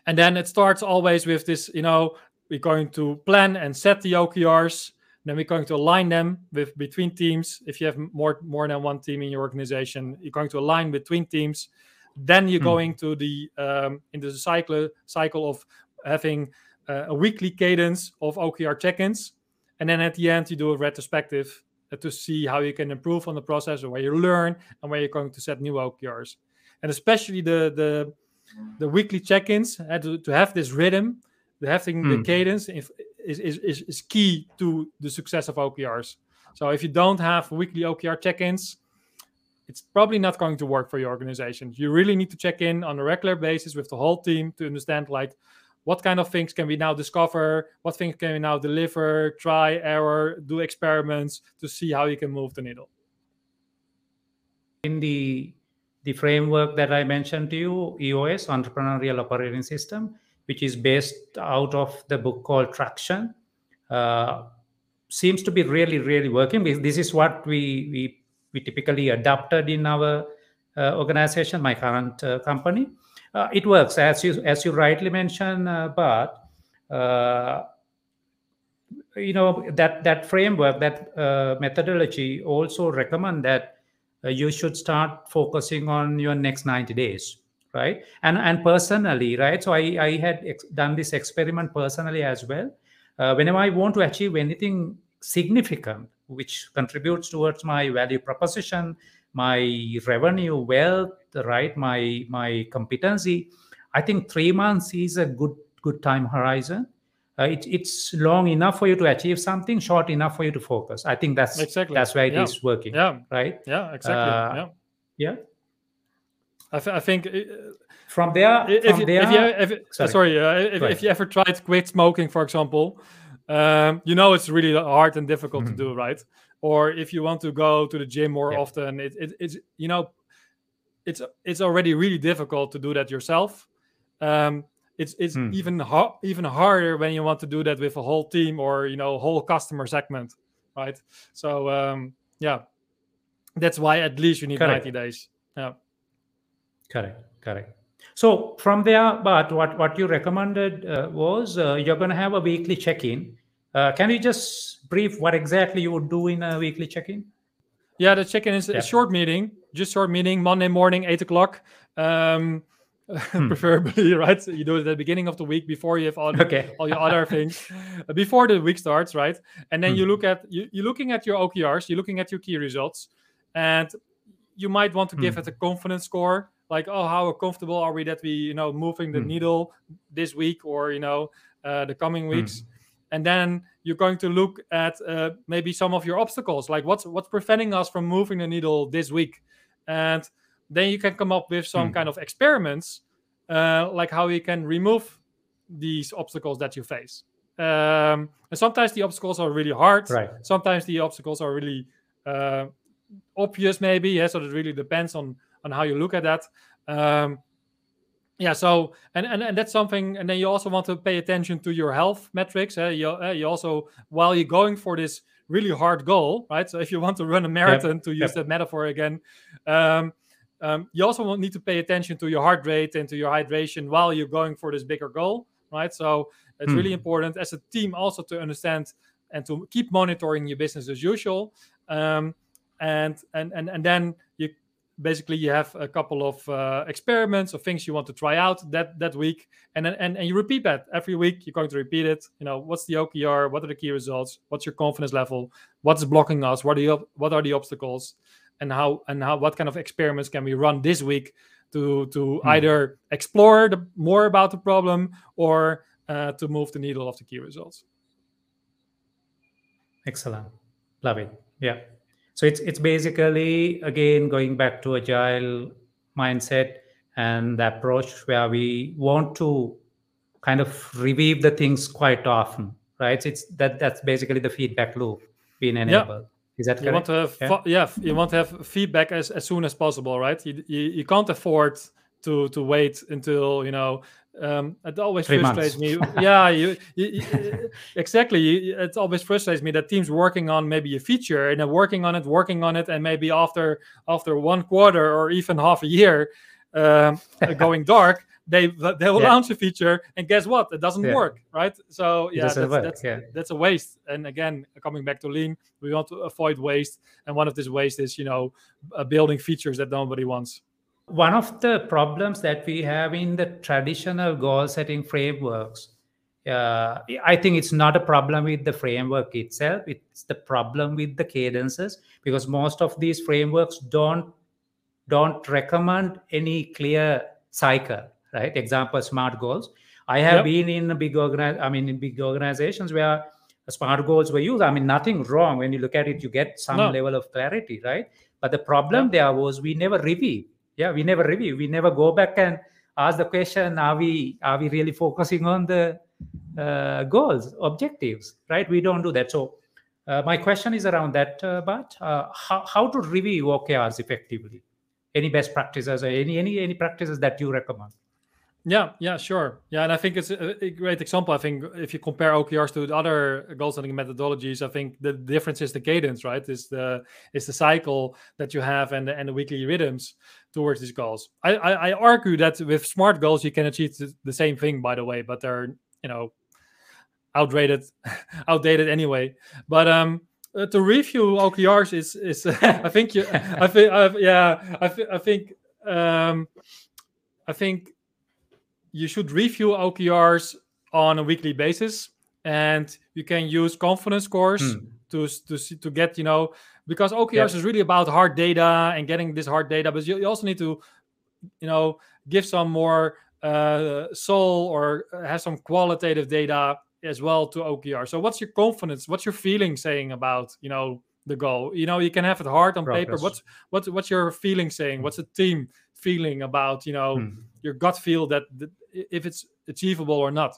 and then it starts always with this you know we're going to plan and set the OKRs. Then we're going to align them with between teams. If you have more more than one team in your organization, you're going to align between teams. Then you're hmm. going to the um, into the cycle cycle of having uh, a weekly cadence of OKR check-ins, and then at the end you do a retrospective uh, to see how you can improve on the process, or where you learn, and where you're going to set new OKRs. And especially the the the weekly check-ins uh, to, to have this rhythm the having mm. the cadence. cadence is, is, is, key to the success of OKRs. So if you don't have weekly OKR check-ins, it's probably not going to work for your organization. You really need to check in on a regular basis with the whole team to understand like what kind of things can we now discover, what things can we now deliver, try, error, do experiments to see how you can move the needle. In the the framework that I mentioned to you, EOS, Entrepreneurial Operating System, which is based out of the book called Traction, uh, seems to be really, really working. This is what we we, we typically adopted in our uh, organization, my current uh, company. Uh, it works as you as you rightly mentioned, uh, but uh, you know that that framework, that methodology also recommend that you should start focusing on your next 90 days right and and personally right so i i had ex- done this experiment personally as well uh, whenever I want to achieve anything significant, which contributes towards my value proposition, my revenue, wealth, right, my my competency, I think three months is a good good time horizon. Uh, it, it's long enough for you to achieve something, short enough for you to focus. I think that's Exactly. that's where it is Yeah. working, Yeah. right? Yeah. Exactly. Uh, yeah. Yeah. I, th- I think uh, From there, if, from you, there, if you if, sorry. sorry, uh, if, if you ever tried quit smoking, for example, um, you know it's really hard and difficult Mhm. to do, right? Or if you want to go to the gym more Yeah. often, it, it, it's you know, it's it's already really difficult to do that yourself. Um, it's it's Hmm. even ha- even harder when you want to do that with a whole team or you know whole customer segment, right? So um, yeah, that's why at least you need Correct. ninety days. Yeah. Correct, correct. So from there, but what what you recommended uh, was uh, you're going to have a weekly check-in. Uh, can you just brief what exactly you would do in a weekly check-in? Yeah, the check-in is Yeah. a short meeting, just short meeting, Monday morning, eight o'clock. Um, Hmm. preferably, right? So you do it at the beginning of the week before you have all, Okay. all your other things, uh, before the week starts, right? And then you Hmm. look at you, you're looking at your OKRs, you're looking at your key results, and you might want to give Hmm. it a confidence score, like, oh, how comfortable are we that we, you know, moving the Hmm. needle this week or you know, uh, the coming Hmm. weeks and then you're going to look at uh, maybe some of your obstacles like what's what's preventing us from moving the needle this week and then you can come up with some Hmm. kind of experiments uh, like how you can remove these obstacles that you face um, and sometimes the obstacles are really hard Right. sometimes the obstacles are really uh, obvious maybe yeah so it really depends on on how you look at that um, yeah so and, and and that's something and then you also want to pay attention to your health metrics eh? you, uh, you also while you're going for this really hard goal right so if you want to run a marathon to use yep. that metaphor again um, um, you also need to pay attention to your heart rate and to your hydration while you're going for this bigger goal right so it's really Hmm. important as a team also to understand and to keep monitoring your business as usual um, and and and and then you basically you have a couple of uh, experiments or things you want to try out that that week. And then and, and you repeat that. Every week you're going to repeat it. You know what's the okr what are the key results? What's your confidence level? What's blocking us? What are the what are the obstacles? And how and how what kind of experiments can we run this week to to Hmm. either explore the, more about the problem or uh, to move the needle of the key results? Excellent. Love it. Yeah. So it's it's basically again going back to agile mindset and the approach where we want to kind of review the things quite often, right? So It's that that's basically the feedback loop being enabled. Is that you want to have Yeah. yeah you want to have feedback as, as soon as possible right you, you, you can't afford to to wait until you know um it always Three frustrates me. Yeah you, you, you- exactly. It always frustrates me that teams working on maybe a feature and then working on it working on it and maybe after after one quarter or even half a year um, going dark they they will Yeah. launch a feature and guess what? It doesn't Yeah. work right? So yeah that's, that's yeah. that's a waste. And again coming back to lean we want to avoid waste. And one of this waste is you know uh, building features that nobody wants One of the problems that we have in the traditional goal setting frameworks, uh, I think it's not a problem with the framework itself, it's the problem with the cadences because most of these frameworks don't don't recommend any clear cycle right example smart goals i have Yep. been in a big organi- i mean in big organizations where smart goals were used i mean nothing wrong when you look at it you get some No. level of clarity right but the problem Yep. there was we never review yeah we never review. We never go back and ask the question are we are we really focusing on the uh, goals objectives right? We don't do that. So uh, my question is around that uh, but uh, how, how to review okrs effectively? Any best practices or any any any practices that you recommend? Yeah yeah sure. Yeah and i think it's a, great example. I think if you compare okrs to the other goal setting methodologies i think the difference is the cadence right? Is the is the cycle that you have and the, and the weekly rhythms towards these goals I, I i argue that with smart goals you can achieve the, same thing by the way but they're you know outdated outdated anyway but um uh, to review okrs is is i think you i think I've, yeah i, thi- I think um i think you should review okrs on a weekly basis and you can use confidence scores Hmm. to to see- to get you know because OKRs Yep. is really about hard data and getting this hard data, but you, you also need to you know give some more uh, soul or have some qualitative data as well to OKR. So what's your confidence? What's your feeling saying about you know the goal? You know you can have it hard on paper. What's what's what's your feeling saying? What's the team feeling about you know Hmm. your gut feel that, that if it's achievable or not?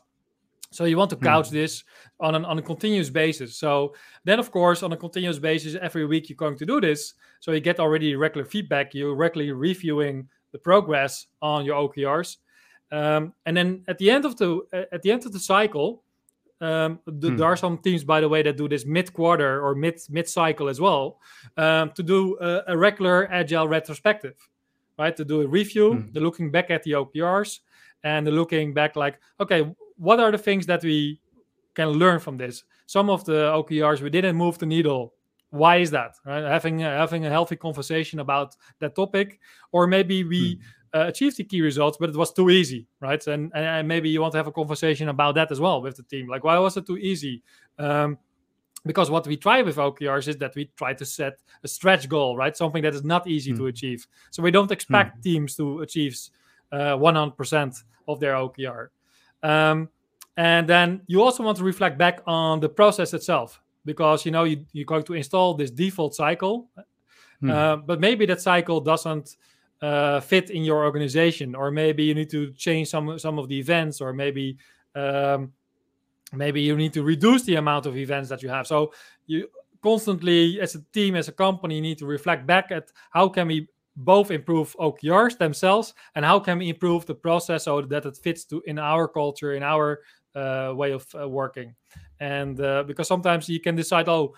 So you want to couch this on an on a continuous basis. So then, of course, on a continuous basis, every week you're going to do this. So you get already regular feedback. You're regularly reviewing the progress on your OKRs, um, and then at the end of the at the end of the cycle, um, th- Hmm. there are some teams, by the way, that do this mid quarter or mid mid cycle as well, um, to do a, a regular agile retrospective, right? To do a review, Hmm. they're looking back at the OKRs, and they're looking back like, okay, what are the things that we can learn from this? Some of the OKRs we didn't move the needle. Why is that? Right? Having a, having a healthy conversation about that topic, or maybe we uh, achieved the key results, but it was too easy, right? And, and and maybe you want to have a conversation about that as well with the team. Like, why was it too easy? Um, because what we try with OKRs is that we try to set a stretch goal, right? Something that is not easy to Mm. achieve. So we don't expect teams to achieve uh, 100% of their OKR. Um, and then you also want to reflect back on the process itself because you know you, you're going to install this default cycle Hmm. uh, but maybe that cycle doesn't uh, fit in your organization or maybe you need to change some some of the events or maybe um, maybe you need to reduce the amount of events that you have so you constantly as a team as a company need to reflect back at how can we both improve OKRs themselves and how can we improve the process so that it fits to in our culture in our uh, way of uh, working. And uh, because sometimes you can decide oh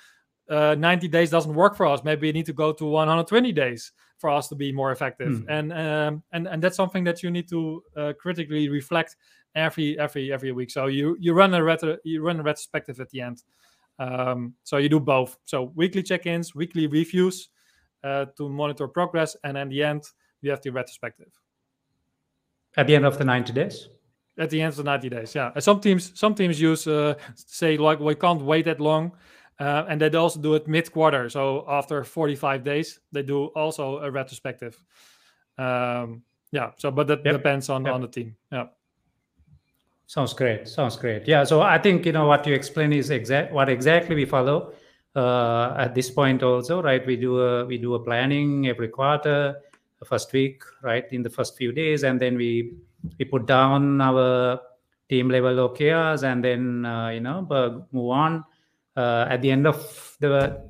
uh, 90 days doesn't work for us. Maybe we need to go to 120 days for us to be more effective. Hmm. and um, and and that's something that you need to uh, critically reflect every every every week. So you you run a retro you run a retrospective at the end. Um, so you do both. So weekly check-ins weekly reviews uh, to monitor progress and at the end we have the retrospective At the end of the 90 days? at the end of the 90 days yeah and some teams some teams use uh, say like we can't wait that long uh, and they also do it mid-quarter so after 45 days they do also a retrospective um, yeah so but that Yep. depends on Yep. on the team yeah Sounds great. Sounds great. Yeah. So I think you know what you explain is exact what exactly we follow uh, at this point also, right? We do a we do a planning every quarter, the first week, right? In the first few days, and then we we put down our team level OKRs, and then uh, you know bu- move on. Uh, at the end of the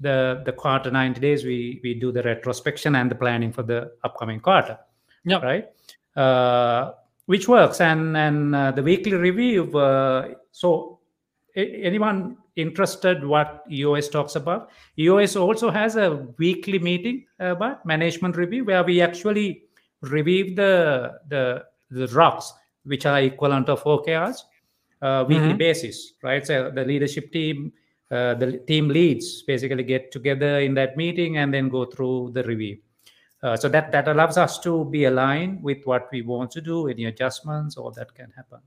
the the quarter 90 days, we we do the retrospection and the planning for the upcoming quarter yeah right uh, which works and and uh, the weekly review uh, so anyone interested what eos talks about. Eos also has a weekly meeting about management review where we actually review the the the rocks which are equivalent of okrs uh, weekly Mhm. basis right? So the leadership team uh, the team leads basically get together in that meeting and then go through the review. Uh, so that that allows us to be aligned with what we want to do any adjustments all that can happen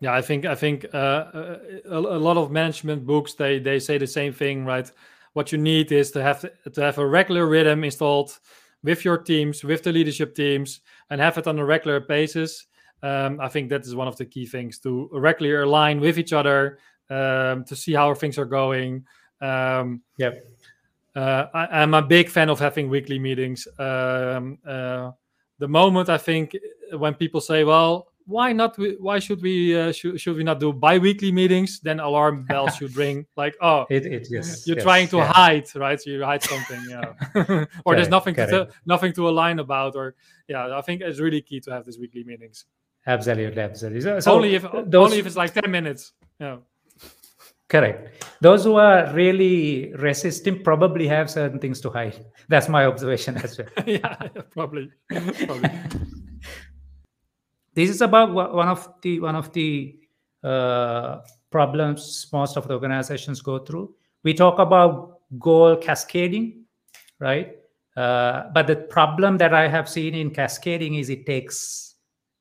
yeah i think i think uh, uh, a, a lot of management books they they say the same thing right? What you need is to have to have a regular rhythm installed with your teams with the leadership teams and have it on a regular basis. Um, i think that is one of the key things to regularly align with each other um, to see how things are going. Um, yep. uh, I, I'm a big fan of having weekly meetings. Um, uh, the moment I think when people say, "Well, why not? we- Why should we? Uh, should, should we not do bi-weekly meetings?" Then alarm bells should ring. Like, oh, it, it yes you're yes, trying to yeah. hide, right? So you hide something, yeah. or there's nothing to nothing to align about, or yeah. I think it's really key to have these weekly meetings. absolutely absolutely so, so only if those only if it's like ten minutes. Yeah. correct those who are really resisting probably have certain things to hide that's my observation as well yeah, probably. probably. This is about one of the one of the uh, problems most of the organizations go through we talk about goal cascading right uh, but the problem that i have seen in cascading is it takes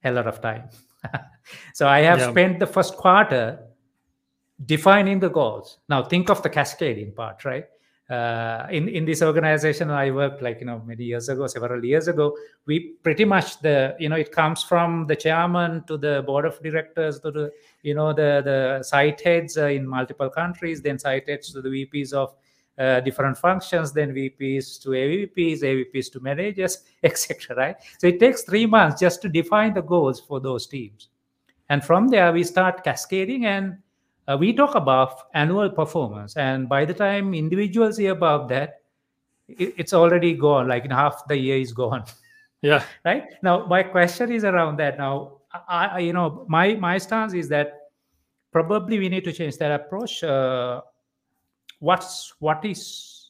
a lot of time so i have Yeah. spent the first quarter defining the goals. Now think of the cascading part, right? Uh, in in this organization I worked like you know many years ago, several years ago, we pretty much the you know it comes from the chairman to the board of directors to the you know the the site heads uh, in multiple countries, then site heads to the VPs of uh, different functions, then VPs to AVPs, AVPs to managers, etc. Right? So it takes three months just to define the goals for those teams, and from there we start cascading and uh, we talk about annual performance and by the time individuals hear about that it, it's already gone like in half the year is gone. Yeah. Right? Now my question is around that. Now I, I you know my my stance is that probably we need to change that approach. Uh, what's what is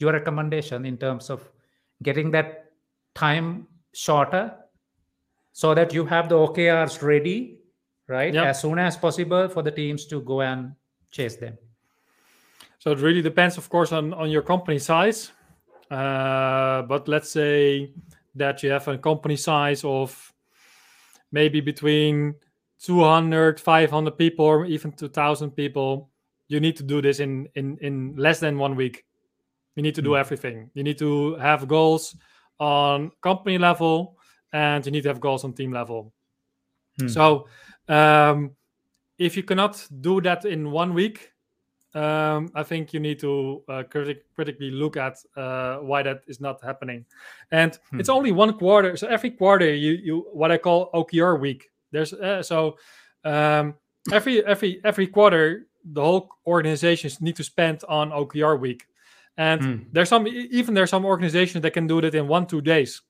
your recommendation in terms of getting that time shorter so that you have the okrs ready right? Yep. As soon as possible for the teams to go and chase them. So it really depends, of course, on, on your company size. Uh, but let's say that you have a company size of maybe between 200, 500 people, or even 2,000 people. You need to do this in, in, in less than one week. You need to do mm. everything. You need to have goals on company level and you need to have goals on team level. Mm. So um, if you cannot do that in one week, um, I think you need to uh, critic- critically look at uh, why that is not happening. And hmm. it's only one quarter, so every quarter you you what I call OKR week. There's uh, so um, every every every quarter the whole organizations need to spend on OKR week. And hmm. there's some even there's some organizations that can do that in one two days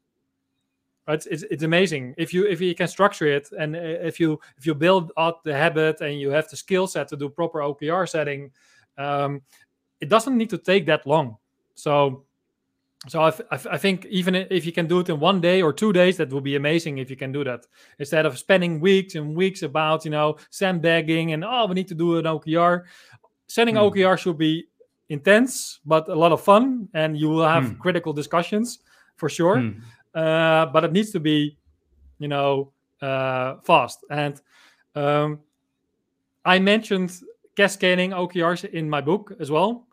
it's, it's, it's amazing. If you if you can structure it and uh, if you if you build out the habit and you have the skill set to do proper okr setting um, it doesn't need to take that long. So so I, I think even if you can do it in one day or two days that would be amazing if you can do that. Instead of spending weeks and weeks about you know sandbagging and oh we need to do an okr setting mm. okr should be intense but a lot of fun and you will have mm. critical discussions for sure. Mm uh, but it needs to be, you know, uh, fast. And um, I mentioned cascading OKRs in my book as well,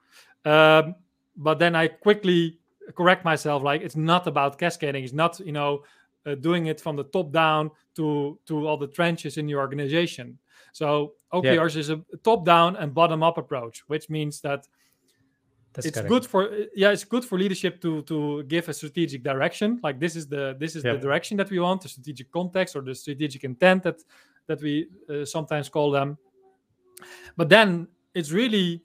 um, but then I quickly correct myself. Like it's not about cascading. It's not, you know, uh, doing it from the top down to to all the trenches in your organization. So OKRs yeah. is a top down and bottom up approach, which means that that's it's correct. good for yeah it's good for leadership to to give a strategic direction. Like this is the this is the direction that we want the strategic context or the strategic intent that that we uh, sometimes call them. But then it's really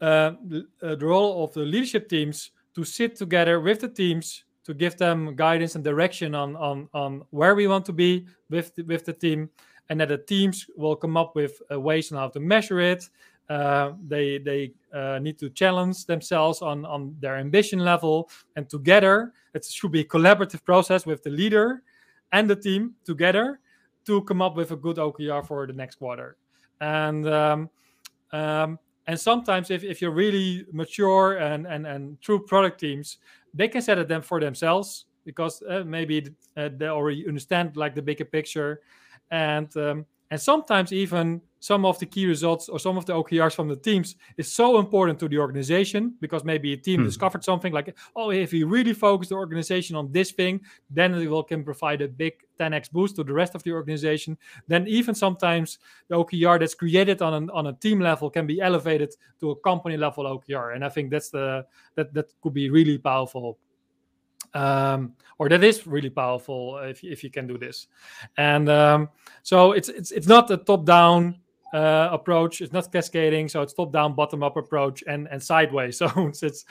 uh, the, uh, the role of the leadership teams to sit together with the teams to give them guidance and direction on on on where we want to be with the, with the team and that the teams will come up with uh, ways on how to measure it uh, they they uh, need to challenge themselves on on their ambition level, and together it should be a collaborative process with the leader and the team together to come up with a good OKR for the next quarter. And um, um, and sometimes if, if you're really mature and, and and true product teams, they can set it them for themselves because uh, maybe uh, they already understand like the bigger picture, and um, and sometimes even some of the key results or some of the OKRs from the teams is so important to the organization because maybe a team hmm. discovered something like, oh, if we really focus the organization on this thing, then it will can provide a big 10x boost to the rest of the organization. Then even sometimes the OKR that's created on an, on a team level can be elevated to a company level OKR, and I think that's the that that could be really powerful um, or that is really powerful if, if you can do this. And um, so it's it's it's not a top down uh, approach. It's not cascading, so it's top down, bottom up approach, and and sideways. So it's, it's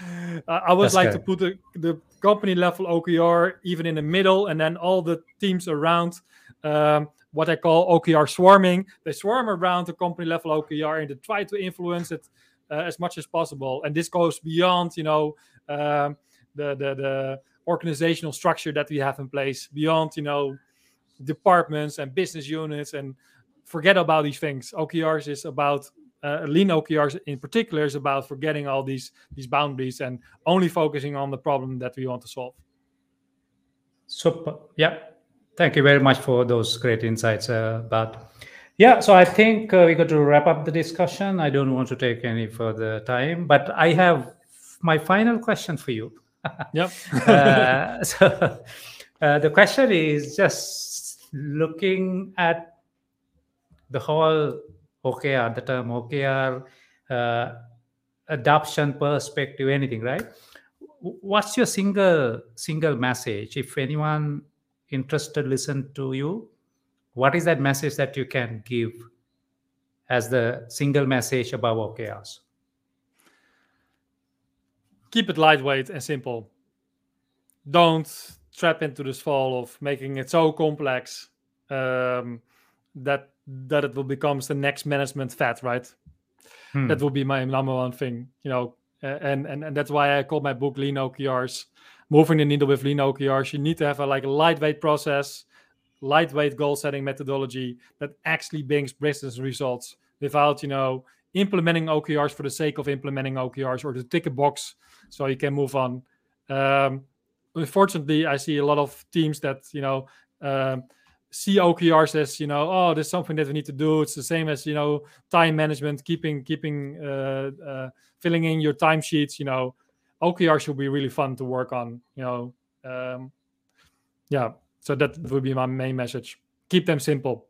uh, I would That's like good. to put the, the company level OKR even in the middle, and then all the teams around. Um, what I call OKR swarming. They swarm around the company level OKR and they try to influence it uh, as much as possible. And this goes beyond, you know, um, the the the organizational structure that we have in place beyond you know departments and business units and forget about these things okrs is about uh, lean okrs in particular is about forgetting all these these boundaries and only focusing on the problem that we want to solve super yeah thank you very much for those great insights uh, but Yeah, so I think uh, we got to wrap up the discussion. I don't want to take any further time, but I have my final question for you. Yep. uh, so uh, the question is just looking at the whole OKR, the term OKR, uh, adoption perspective, anything, right? What's your single single message? If anyone interested listen to you, what is that message that you can give as the single message about OKRs? Keep it lightweight and simple. Don't trap into this fall of making it so complex um, that that it will become the next management fat, right? Hmm. That will be my number one thing, you know, and and and that's why I called my book Lean OKRs. Moving the needle with Lean OKRs, you need to have a like a lightweight process lightweight goal setting methodology that actually brings business results without you know implementing OKRs for the sake of implementing OKRs or to tick a box so you can move on. Um, unfortunately, I see a lot of teams that you know um, see OKRs as you know oh there's something that we need to do. It's the same as you know time management, keeping keeping uh, uh, filling in your timesheets. You know OKR should be really fun to work on. You know um, yeah so that would be my main message. Keep them simple.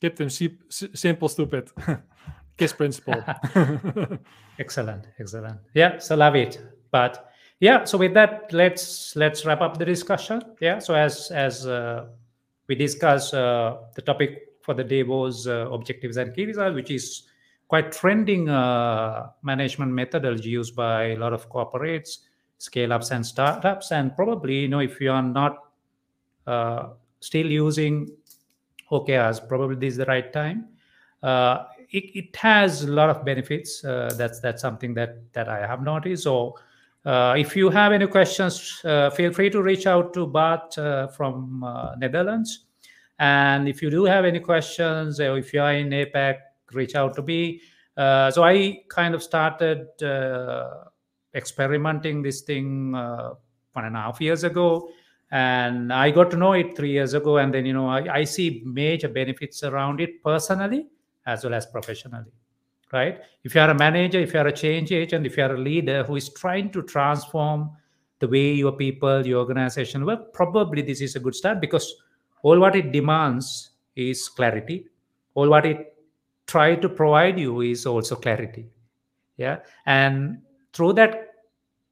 Keep them simple, stupid. Kiss principle. excellent, excellent. Yeah, so love it. But yeah, so with that, let's let's wrap up the discussion. Yeah, so as as uh, we discuss uh, the topic for the day was uh, objectives and key results, which is quite trending uh, management methodology used by a lot of corporates, scale ups and startups, and probably you know if you are not uh, still using OKRs, probably this is the right time. Uh, it, it, has a lot of benefits. That's that's something that that I have noticed. So uh, if you have any questions, uh, feel free to reach out to Bart uh, from Netherlands. And if you do have any questions, or if you are in APAC, reach out to me. so I kind of started experimenting this thing one and a half years ago and i got to know it three years ago and then you know I, I, see major benefits around it personally as well as professionally right? If you are a manager if you are a change agent if you are a leader who is trying to transform the way your people your organization well probably this is a good start because all what it demands is clarity. All what it try to provide you is also clarity yeah? And through that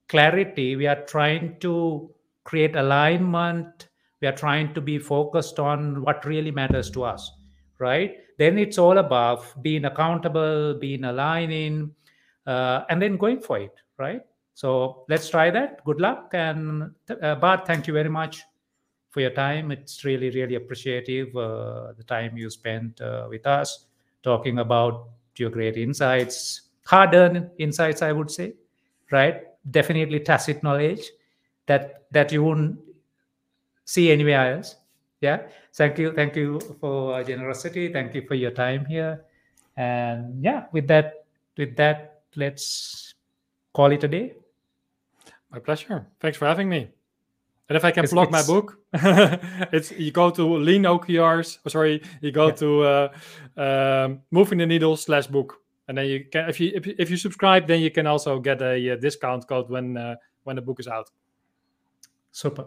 clarity we are trying to create alignment. We are trying to be focused on what really matters to us right then it's all about being accountable being aligning uh, and then going for it right? So let's try that. Good luck. And uh, bart thank you very much for your time. It's really really appreciative uh, the time you spent uh, with us talking about your great insights hard earned insights i would say right? Definitely tacit knowledge that that you won't see anywhere else yeah thank you thank you for generosity thank you for your time here and yeah with that with that let's call it a day my pleasure thanks for having me and if I can it's, plug it's, my book, it's you go to Lean OKRs. Oh, sorry, you go yeah. to uh, um, Moving the Needle slash book, and then you can if you if, if you subscribe, then you can also get a, a discount code when uh, when the book is out. Super.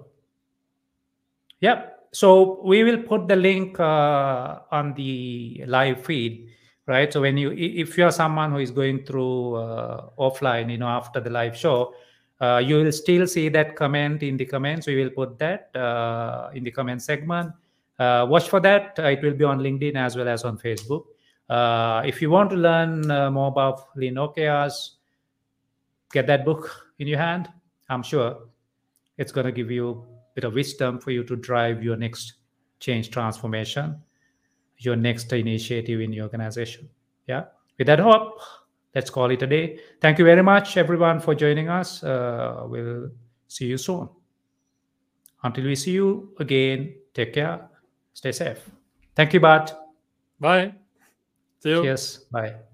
Yeah. So we will put the link uh, on the live feed, right? So when you, if you're someone who is going through uh, offline, you know, after the live show, uh, you will still see that comment in the comments. We will put that uh, in the comment segment. Uh, watch for that. it will be on LinkedIn as well as on Facebook. Uh, if you want to learn more about Lean OKRs, get that book in your hand. I'm sure it's going to give you bit of wisdom for you to drive your next change transformation, your next initiative in your organization. Yeah. With that hope, let's call it a day. Thank you very much, everyone, for joining us. Uh, we'll see you soon. Until we see you again, take care, stay safe. Thank you, Bart. Bye. See you. Cheers. Bye.